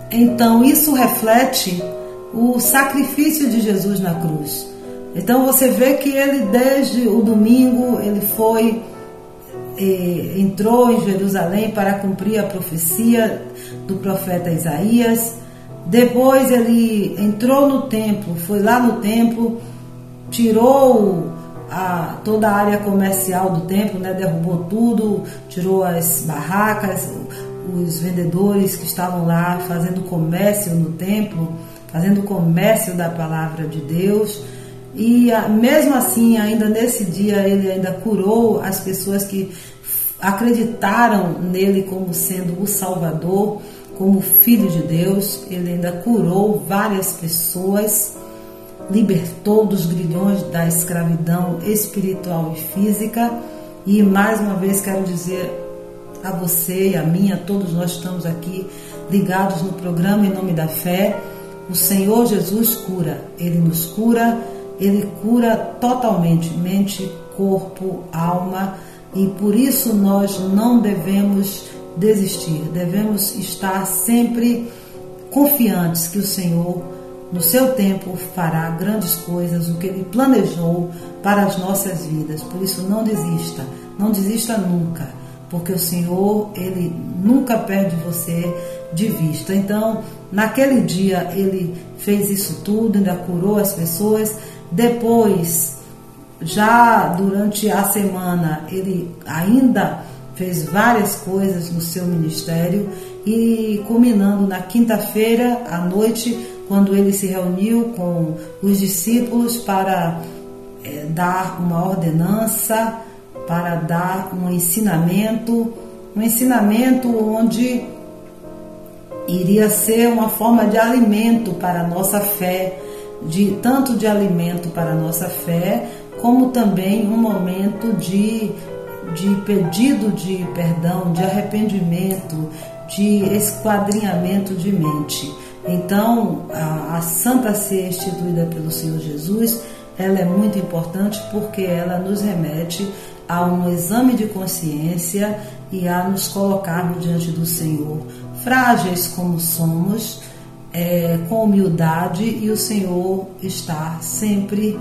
Então, isso reflete o sacrifício de Jesus na cruz. Então você vê que ele desde o domingo ele foi eh, entrou em Jerusalém para cumprir a profecia do profeta Isaías. Depois ele entrou no templo, foi lá no templo, tirou a, toda a área comercial do templo, né, derrubou tudo, tirou as barracas, os vendedores que estavam lá fazendo comércio no templo, fazendo comércio da palavra de Deus. E mesmo assim, ainda nesse dia, ele ainda curou as pessoas que acreditaram nele como sendo o Salvador, como Filho de Deus. Ele ainda curou várias pessoas, libertou dos grilhões da escravidão espiritual e física. E mais uma vez quero dizer a você e a mim, a todos nós estamos aqui ligados no programa Em Nome da Fé. O Senhor Jesus cura, Ele nos cura, Ele cura totalmente mente, corpo, alma. E por isso nós não devemos desistir, devemos estar sempre confiantes que o Senhor, no seu tempo, fará grandes coisas, o que Ele planejou para as nossas vidas. Por isso, não desista, não desista nunca, porque o Senhor, Ele nunca perde você de vista. Então, naquele dia, Ele fez isso tudo, ainda curou as pessoas. Depois, já durante a semana, ele ainda fez várias coisas no seu ministério e culminando na quinta-feira à noite, quando ele se reuniu com os discípulos para é, dar uma ordenança, para dar um ensinamento, um ensinamento onde iria ser uma forma de alimento para a nossa fé, de tanto de alimento para a nossa fé, como também um momento de, de pedido de perdão, de arrependimento, de esquadrinhamento de mente. Então, a, a Santa Ceia instituída pelo Senhor Jesus, ela é muito importante porque ela nos remete a um exame de consciência e a nos colocarmos diante do Senhor, frágeis como somos, é, com humildade, e o Senhor está sempre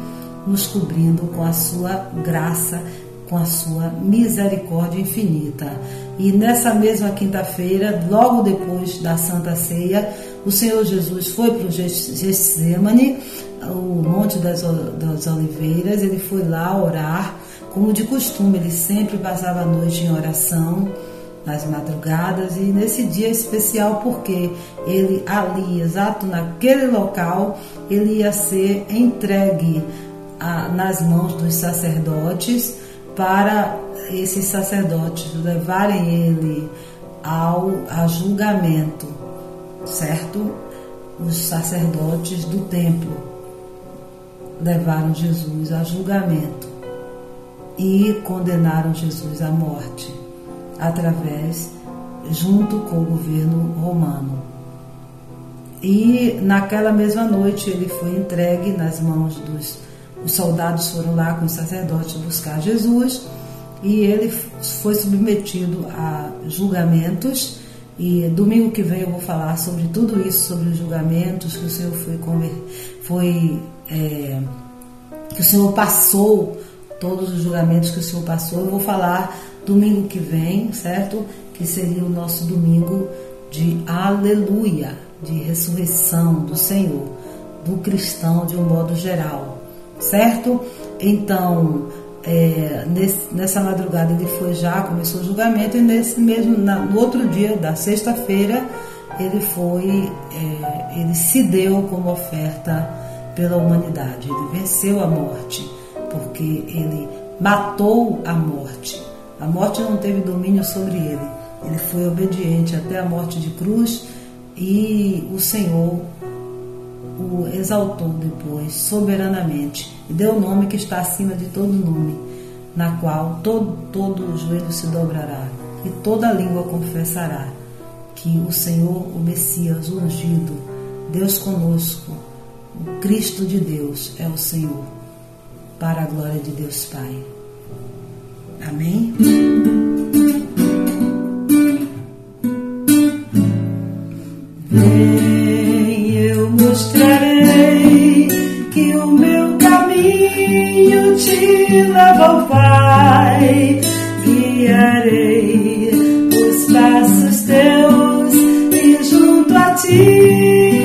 nos cobrindo com a sua graça, com a sua misericórdia infinita. E nessa mesma quinta-feira, logo depois da Santa Ceia, o Senhor Jesus foi para o Getsemane, o Monte das, das Oliveiras, ele foi lá orar, como de costume, ele sempre passava a noite em oração, nas madrugadas, e nesse dia especial, porque ele ali, exato naquele local, ele ia ser entregue a, nas mãos dos sacerdotes para esses sacerdotes levarem ele ao a julgamento, certo? Os sacerdotes do templo levaram Jesus a julgamento e condenaram Jesus à morte através junto com o governo romano. E naquela mesma noite ele foi entregue nas mãos dos os soldados foram lá com os sacerdotes buscar Jesus e ele foi submetido a julgamentos. E domingo que vem eu vou falar sobre tudo isso, sobre os julgamentos que o Senhor foi, foi é, que o Senhor passou, todos os julgamentos que o Senhor passou. Eu vou falar domingo que vem, certo? Que seria o nosso domingo de aleluia, de ressurreição do Senhor, do cristão de um modo geral certo? Então, é, nesse, nessa madrugada ele foi já, começou o julgamento, e nesse mesmo, na, no outro dia, da sexta-feira, ele foi, é, ele se deu como oferta pela humanidade. Ele venceu a morte, porque ele matou a morte. A morte não teve domínio sobre ele. Ele foi obediente até a morte de cruz e o Senhor o exaltou depois soberanamente e deu o nome que está acima de todo nome, na qual todo, todo o joelho se dobrará e toda língua confessará que o Senhor, o Messias, o ungido, Deus conosco, o Cristo de Deus é o Senhor, para a glória de Deus Pai. Amém? Vem, eu mostrarei que o meu caminho te leva ao Pai, guiarei os passos teus e junto a ti.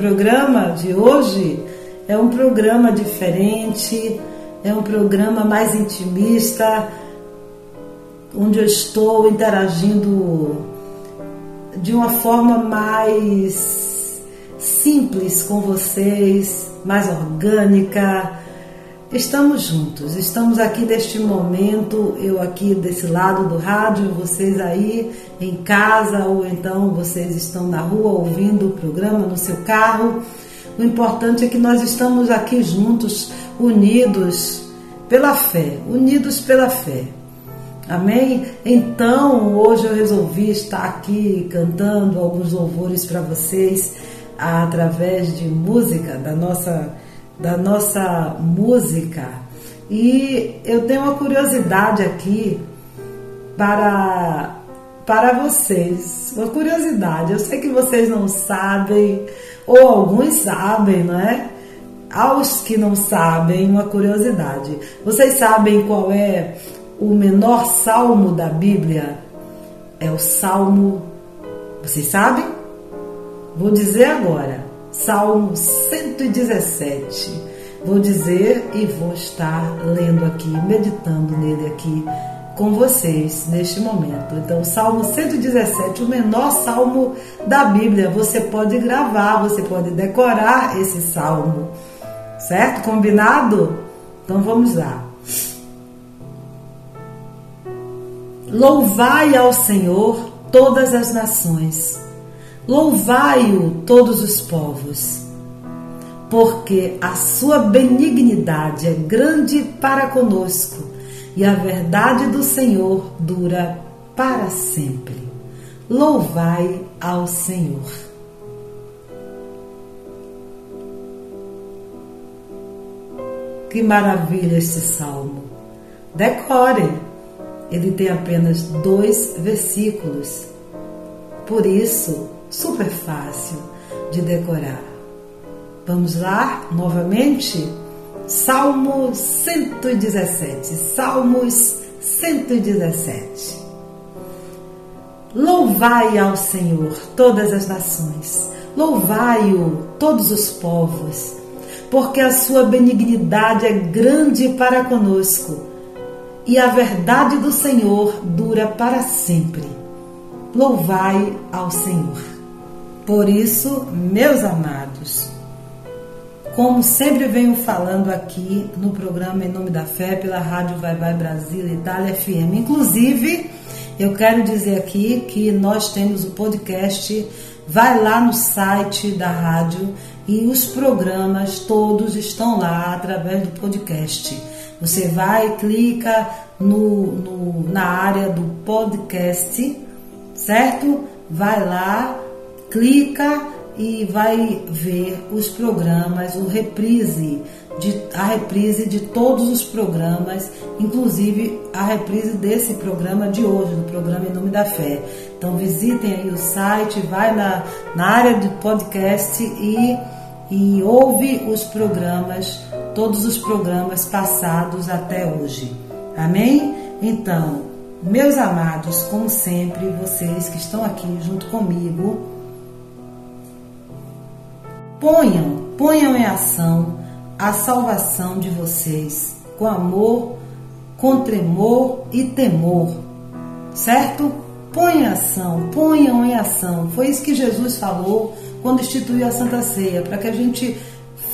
Programa de hoje? É um programa diferente, é um programa mais intimista, onde eu estou interagindo de uma forma mais simples com vocês, mais orgânica. Estamos juntos, estamos aqui neste momento, eu aqui desse lado do rádio, vocês aí em casa ou então vocês estão na rua ouvindo o programa no seu carro. O importante é que nós estamos aqui juntos, unidos pela fé, unidos pela fé. Amém? Então, hoje eu resolvi estar aqui cantando alguns louvores para vocês através de música da nossa da nossa música. E eu tenho uma curiosidade aqui para para vocês. Uma curiosidade, eu sei que vocês não sabem, ou alguns sabem, não é? aos que não sabem, uma curiosidade. Vocês sabem qual é o menor salmo da Bíblia? É o Salmo. Vocês sabem? Vou dizer agora. Salmo 117. Vou dizer e vou estar lendo aqui, meditando nele aqui com vocês neste momento. Então, Salmo 117, o menor salmo da Bíblia. Você pode gravar, você pode decorar esse salmo. Certo? Combinado? Então vamos lá. Louvai ao Senhor todas as nações, louvai-o todos os povos, porque a sua benignidade é grande para conosco e a verdade do Senhor dura para sempre. Louvai ao Senhor. Que maravilha este salmo! Decore! Ele tem apenas dois versículos, por isso, super fácil de decorar. Vamos lá novamente? Salmo 117. Salmos 117. Louvai ao Senhor todas as nações, louvai-o todos os povos, porque a sua benignidade é grande para conosco e a verdade do Senhor dura para sempre. Louvai ao Senhor. Por isso, meus amados, como sempre venho falando aqui no programa Em Nome da Fé, pela Rádio Vai Vai Brasil Itália FM. Inclusive, eu quero dizer aqui que nós temos o podcast, vai lá no site da rádio e os programas todos estão lá através do podcast. Você vai, clica no, no, na área do podcast, certo? Vai lá, clica e vai ver os programas, o reprise, de, a reprise de todos os programas, inclusive a reprise desse programa de hoje, do programa Em Nome da Fé. Então visitem aí o site, vai na, na área de podcast e, e ouve os programas, todos os programas passados até hoje. Amém? Então, meus amados, como sempre, vocês que estão aqui junto comigo, Ponham, ponham em ação a salvação de vocês com amor, com tremor e temor. Certo? Ponham em ação, ponham em ação. Foi isso que Jesus falou quando instituiu a Santa Ceia, para que a gente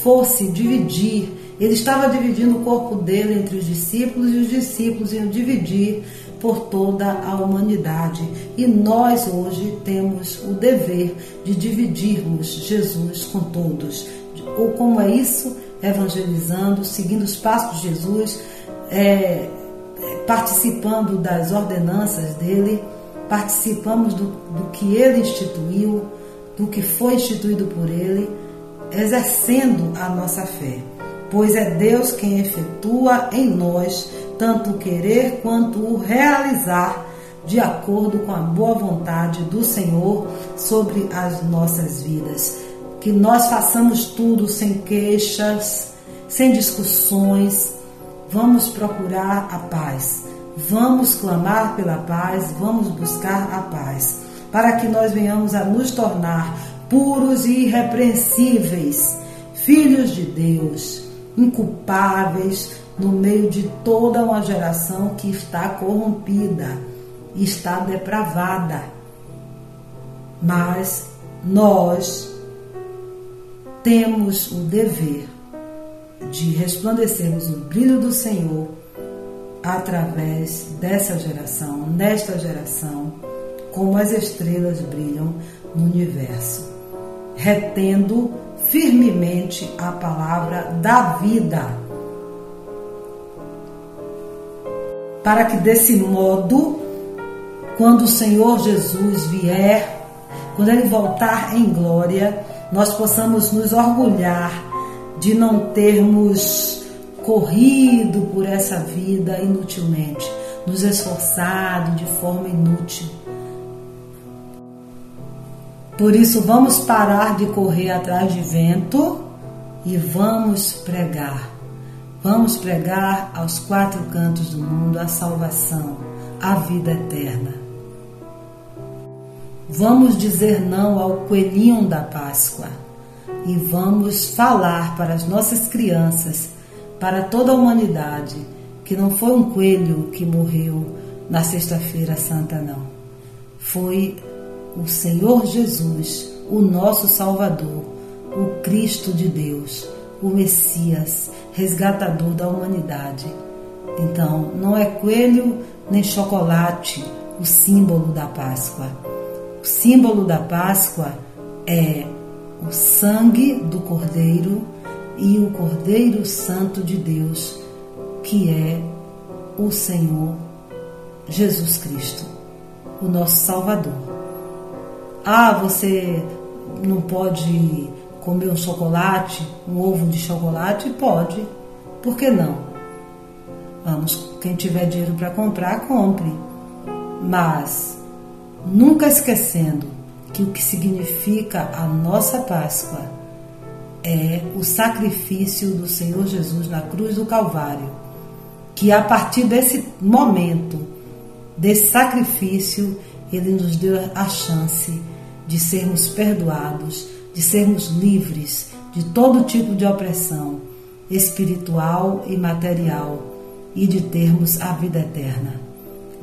fosse dividir. Ele estava dividindo o corpo dele entre os discípulos e os discípulos iam dividir por toda a humanidade. E nós hoje temos o dever de dividirmos Jesus com todos. Ou como é isso? Evangelizando, seguindo os passos de Jesus, é, participando das ordenanças dele, participamos do, do que ele instituiu, do que foi instituído por ele, exercendo a nossa fé. Pois é Deus quem efetua em nós tanto o querer quanto o realizar, de acordo com a boa vontade do Senhor sobre as nossas vidas. Que nós façamos tudo sem queixas, sem discussões. Vamos procurar a paz. Vamos clamar pela paz, vamos buscar a paz, para que nós venhamos a nos tornar puros e irrepreensíveis, filhos de Deus, inculpáveis, no meio de toda uma geração que está corrompida, está depravada. Mas nós temos o dever de resplandecermos o brilho do Senhor através dessa geração, nesta geração, como as estrelas brilham no universo, retendo firmemente a palavra da vida para que desse modo, quando o Senhor Jesus vier, quando ele voltar em glória, nós possamos nos orgulhar de não termos corrido por essa vida inutilmente, nos esforçado de forma inútil. Por isso, vamos parar de correr atrás de vento e vamos pregar. Vamos pregar aos quatro cantos do mundo a salvação, a vida eterna. Vamos dizer não ao coelhinho da Páscoa e vamos falar para as nossas crianças, para toda a humanidade, que não foi um coelho que morreu na Sexta-feira Santa, não. Foi o Senhor Jesus, o nosso Salvador, o Cristo de Deus, o Messias, resgatador da humanidade. Então, não é coelho nem chocolate o símbolo da Páscoa. O símbolo da Páscoa é o sangue do Cordeiro e o Cordeiro Santo de Deus, que é o Senhor Jesus Cristo, o nosso Salvador. Ah, você não pode comer um chocolate, um ovo de chocolate? Pode. Por que não? Vamos, quem tiver dinheiro para comprar, compre. Mas nunca esquecendo que o que significa a nossa Páscoa é o sacrifício do Senhor Jesus na cruz do Calvário, que a partir desse momento, desse sacrifício, ele nos deu a chance de sermos perdoados, de sermos livres de todo tipo de opressão espiritual e material e de termos a vida eterna.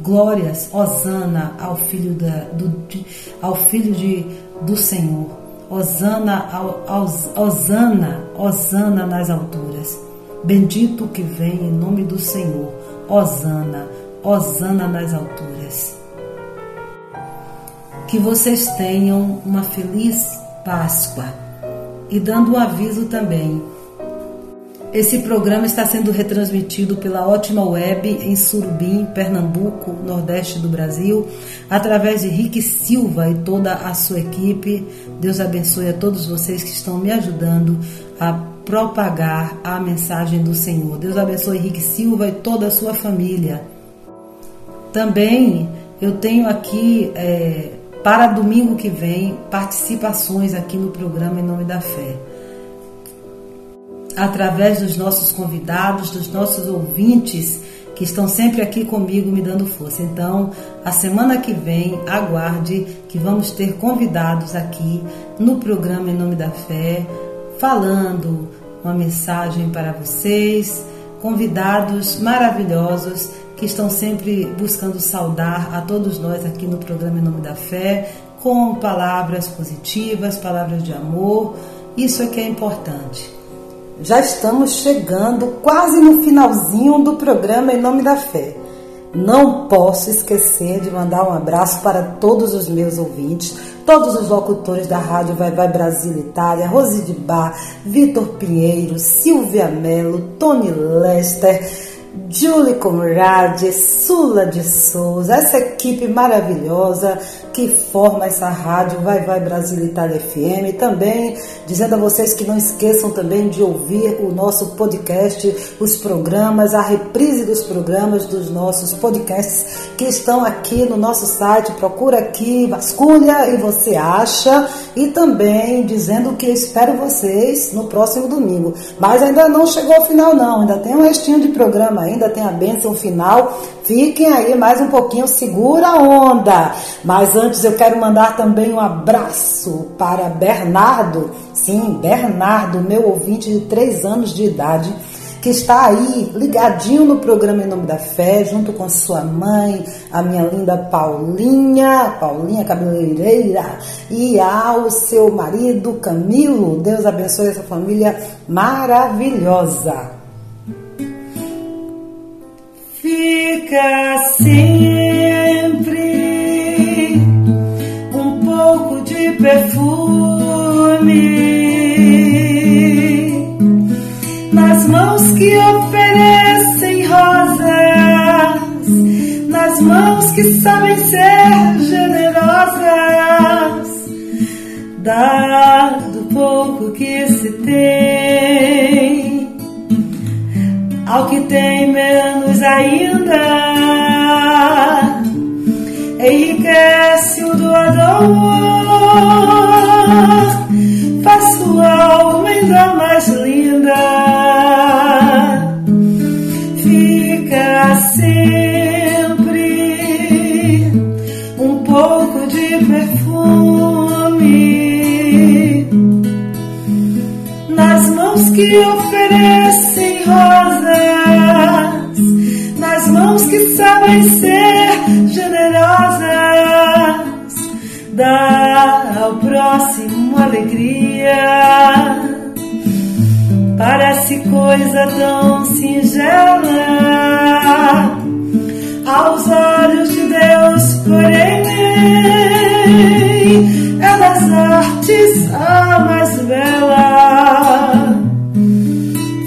Glórias, Osana ao filho, da, do, de, ao filho de, do Senhor. Osana, ao, aos, Osana, Osana nas alturas. Bendito que vem em nome do Senhor. Osana, Osana nas alturas. Que vocês tenham uma feliz Páscoa. E dando um aviso também esse programa está sendo retransmitido pela Ótima Web em Surubim, Pernambuco, Nordeste do Brasil, através de Rick Silva e toda a sua equipe. Deus abençoe a todos vocês que estão me ajudando a propagar a mensagem do Senhor. Deus abençoe Rick Silva e toda a sua família. Também eu tenho aqui é, para domingo que vem participações aqui no programa Em Nome da Fé através dos nossos convidados, dos nossos ouvintes que estão sempre aqui comigo me dando força. Então, a semana que vem, aguarde que vamos ter convidados aqui no programa Em Nome da Fé, falando uma mensagem para vocês, convidados maravilhosos que estão sempre buscando saudar a todos nós aqui no programa Em Nome da Fé, com palavras positivas, palavras de amor. Isso é que é importante. Já estamos chegando quase no finalzinho do programa Em Nome da Fé. Não posso esquecer de mandar um abraço para todos os meus ouvintes, todos os locutores da Rádio Vai Vai Brasil Itália, Rose de Bar, Vitor Pinheiro, Silvia Mello, Tony Lester, Julie Conrad, Sula de Souza, essa equipe maravilhosa que forma essa rádio Vai Vai Brasil Itália FM. Também dizendo a vocês que não esqueçam também de ouvir o nosso podcast, os programas, a reprise dos programas dos nossos podcasts que estão aqui no nosso site. Procura aqui, vasculha e você acha. E também dizendo que espero vocês no próximo domingo. Mas ainda não chegou ao final, não. Ainda tem um restinho de programa, ainda tem a bênção final. Fiquem aí mais um pouquinho, segura a onda. Mas antes eu quero mandar também um abraço para Bernardo, sim, Bernardo, meu ouvinte de 3 anos de idade, que está aí ligadinho no programa Em Nome da Fé, junto com sua mãe, a minha linda Paulinha, Paulinha Cabeleireira, e ao seu marido Camilo. Deus abençoe essa família maravilhosa. Fica sempre pouco de perfume nas mãos que oferecem rosas, nas mãos que sabem ser generosas, dado pouco que se tem ao que tem menos ainda. Enriquece o doador, faz sua alma ainda mais linda. Fica sempre um pouco de perfume nas mãos que oferecem rosas que sabem ser generosas, dá ao próximo alegria. Parece coisa tão singela aos olhos de Deus, porém é das artes a mais bela.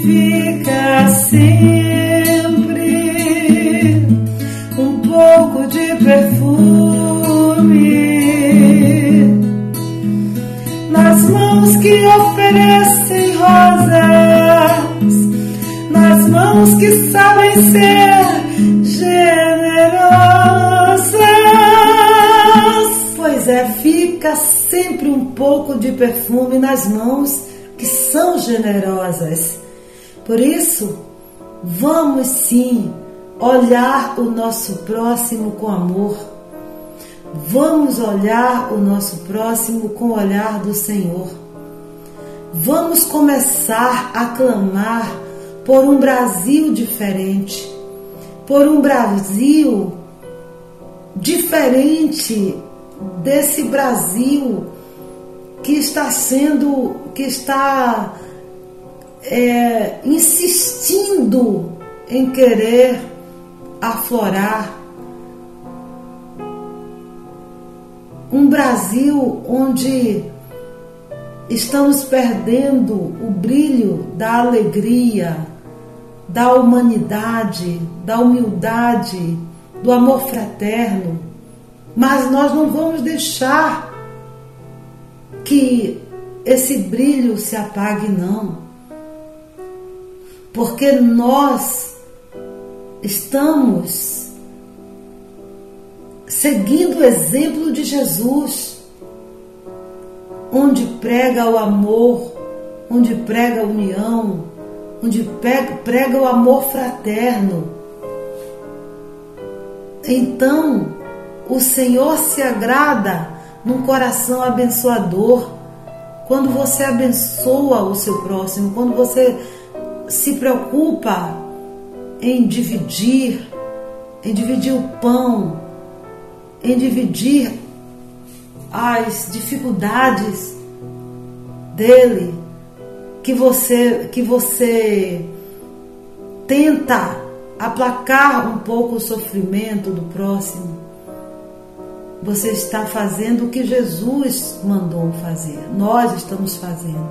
Fica sempre mãos que sabem ser Pois é, fica sempre um pouco de perfume nas mãos que são generosas. Por isso, vamos sim olhar o nosso próximo com amor. Vamos olhar o nosso próximo com o olhar do Senhor. Vamos começar a clamar por um Brasil diferente, por um Brasil diferente desse Brasil que está sendo, que está é, insistindo em querer aflorar um Brasil onde estamos perdendo o brilho da alegria, da humanidade, da humildade, do amor fraterno mas nós não vamos deixar que esse brilho se apague, não. Porque nós estamos seguindo o exemplo de Jesus, onde prega o amor, onde prega a união, onde prega, o amor fraterno. Então, o Senhor se agrada num coração abençoador. Quando você abençoa o seu próximo, quando você se preocupa em dividir, em dividir o pão, em dividir as dificuldades dele, que você que você tenta aplacar um pouco o sofrimento do próximo você está fazendo o que Jesus mandou fazer, nós estamos fazendo.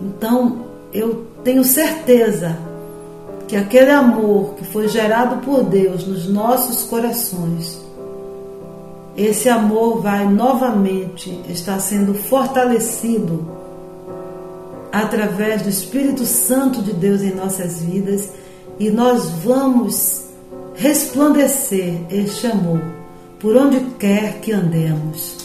Então, eu tenho certeza que aquele amor que foi gerado por Deus nos nossos corações, esse amor vai novamente estar sendo fortalecido através do Espírito Santo de Deus em nossas vidas e nós vamos resplandecer este amor por onde quer que andemos.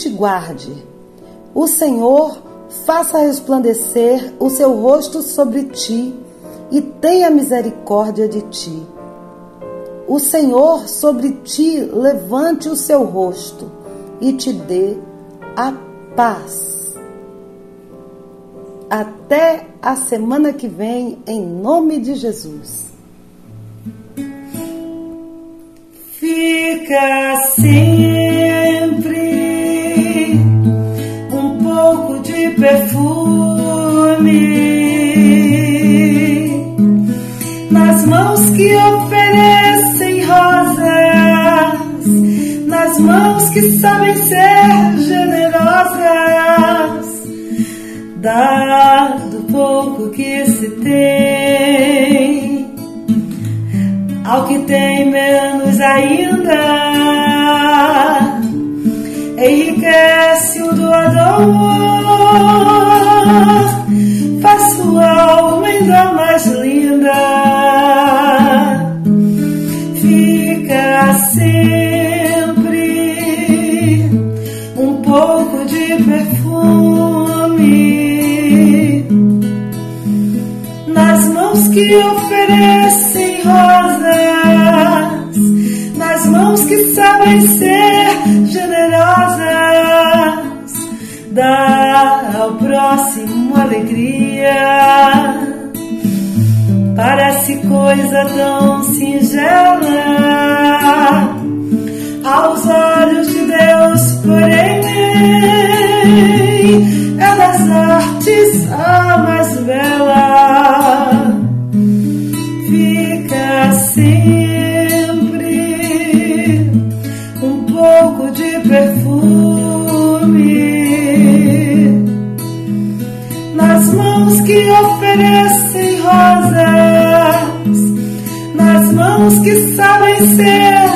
Te guarde. O Senhor faça resplandecer o seu rosto sobre ti e tenha misericórdia de ti. O Senhor sobre ti levante o seu rosto e te dê a paz. Até a semana que vem, em nome de Jesus. Fica sempre perfume nas mãos que oferecem rosas, nas mãos que sabem ser generosas, dado pouco que se tem ao que tem menos ainda. Enriquece o doador, faz sua alma ainda mais linda. Fica sempre um pouco de perfume nas mãos que oferecem sabem ser generosas. Dá ao próximo alegria. Parece coisa tão singela aos olhos de Deus, porém é das artes a mais bela sabem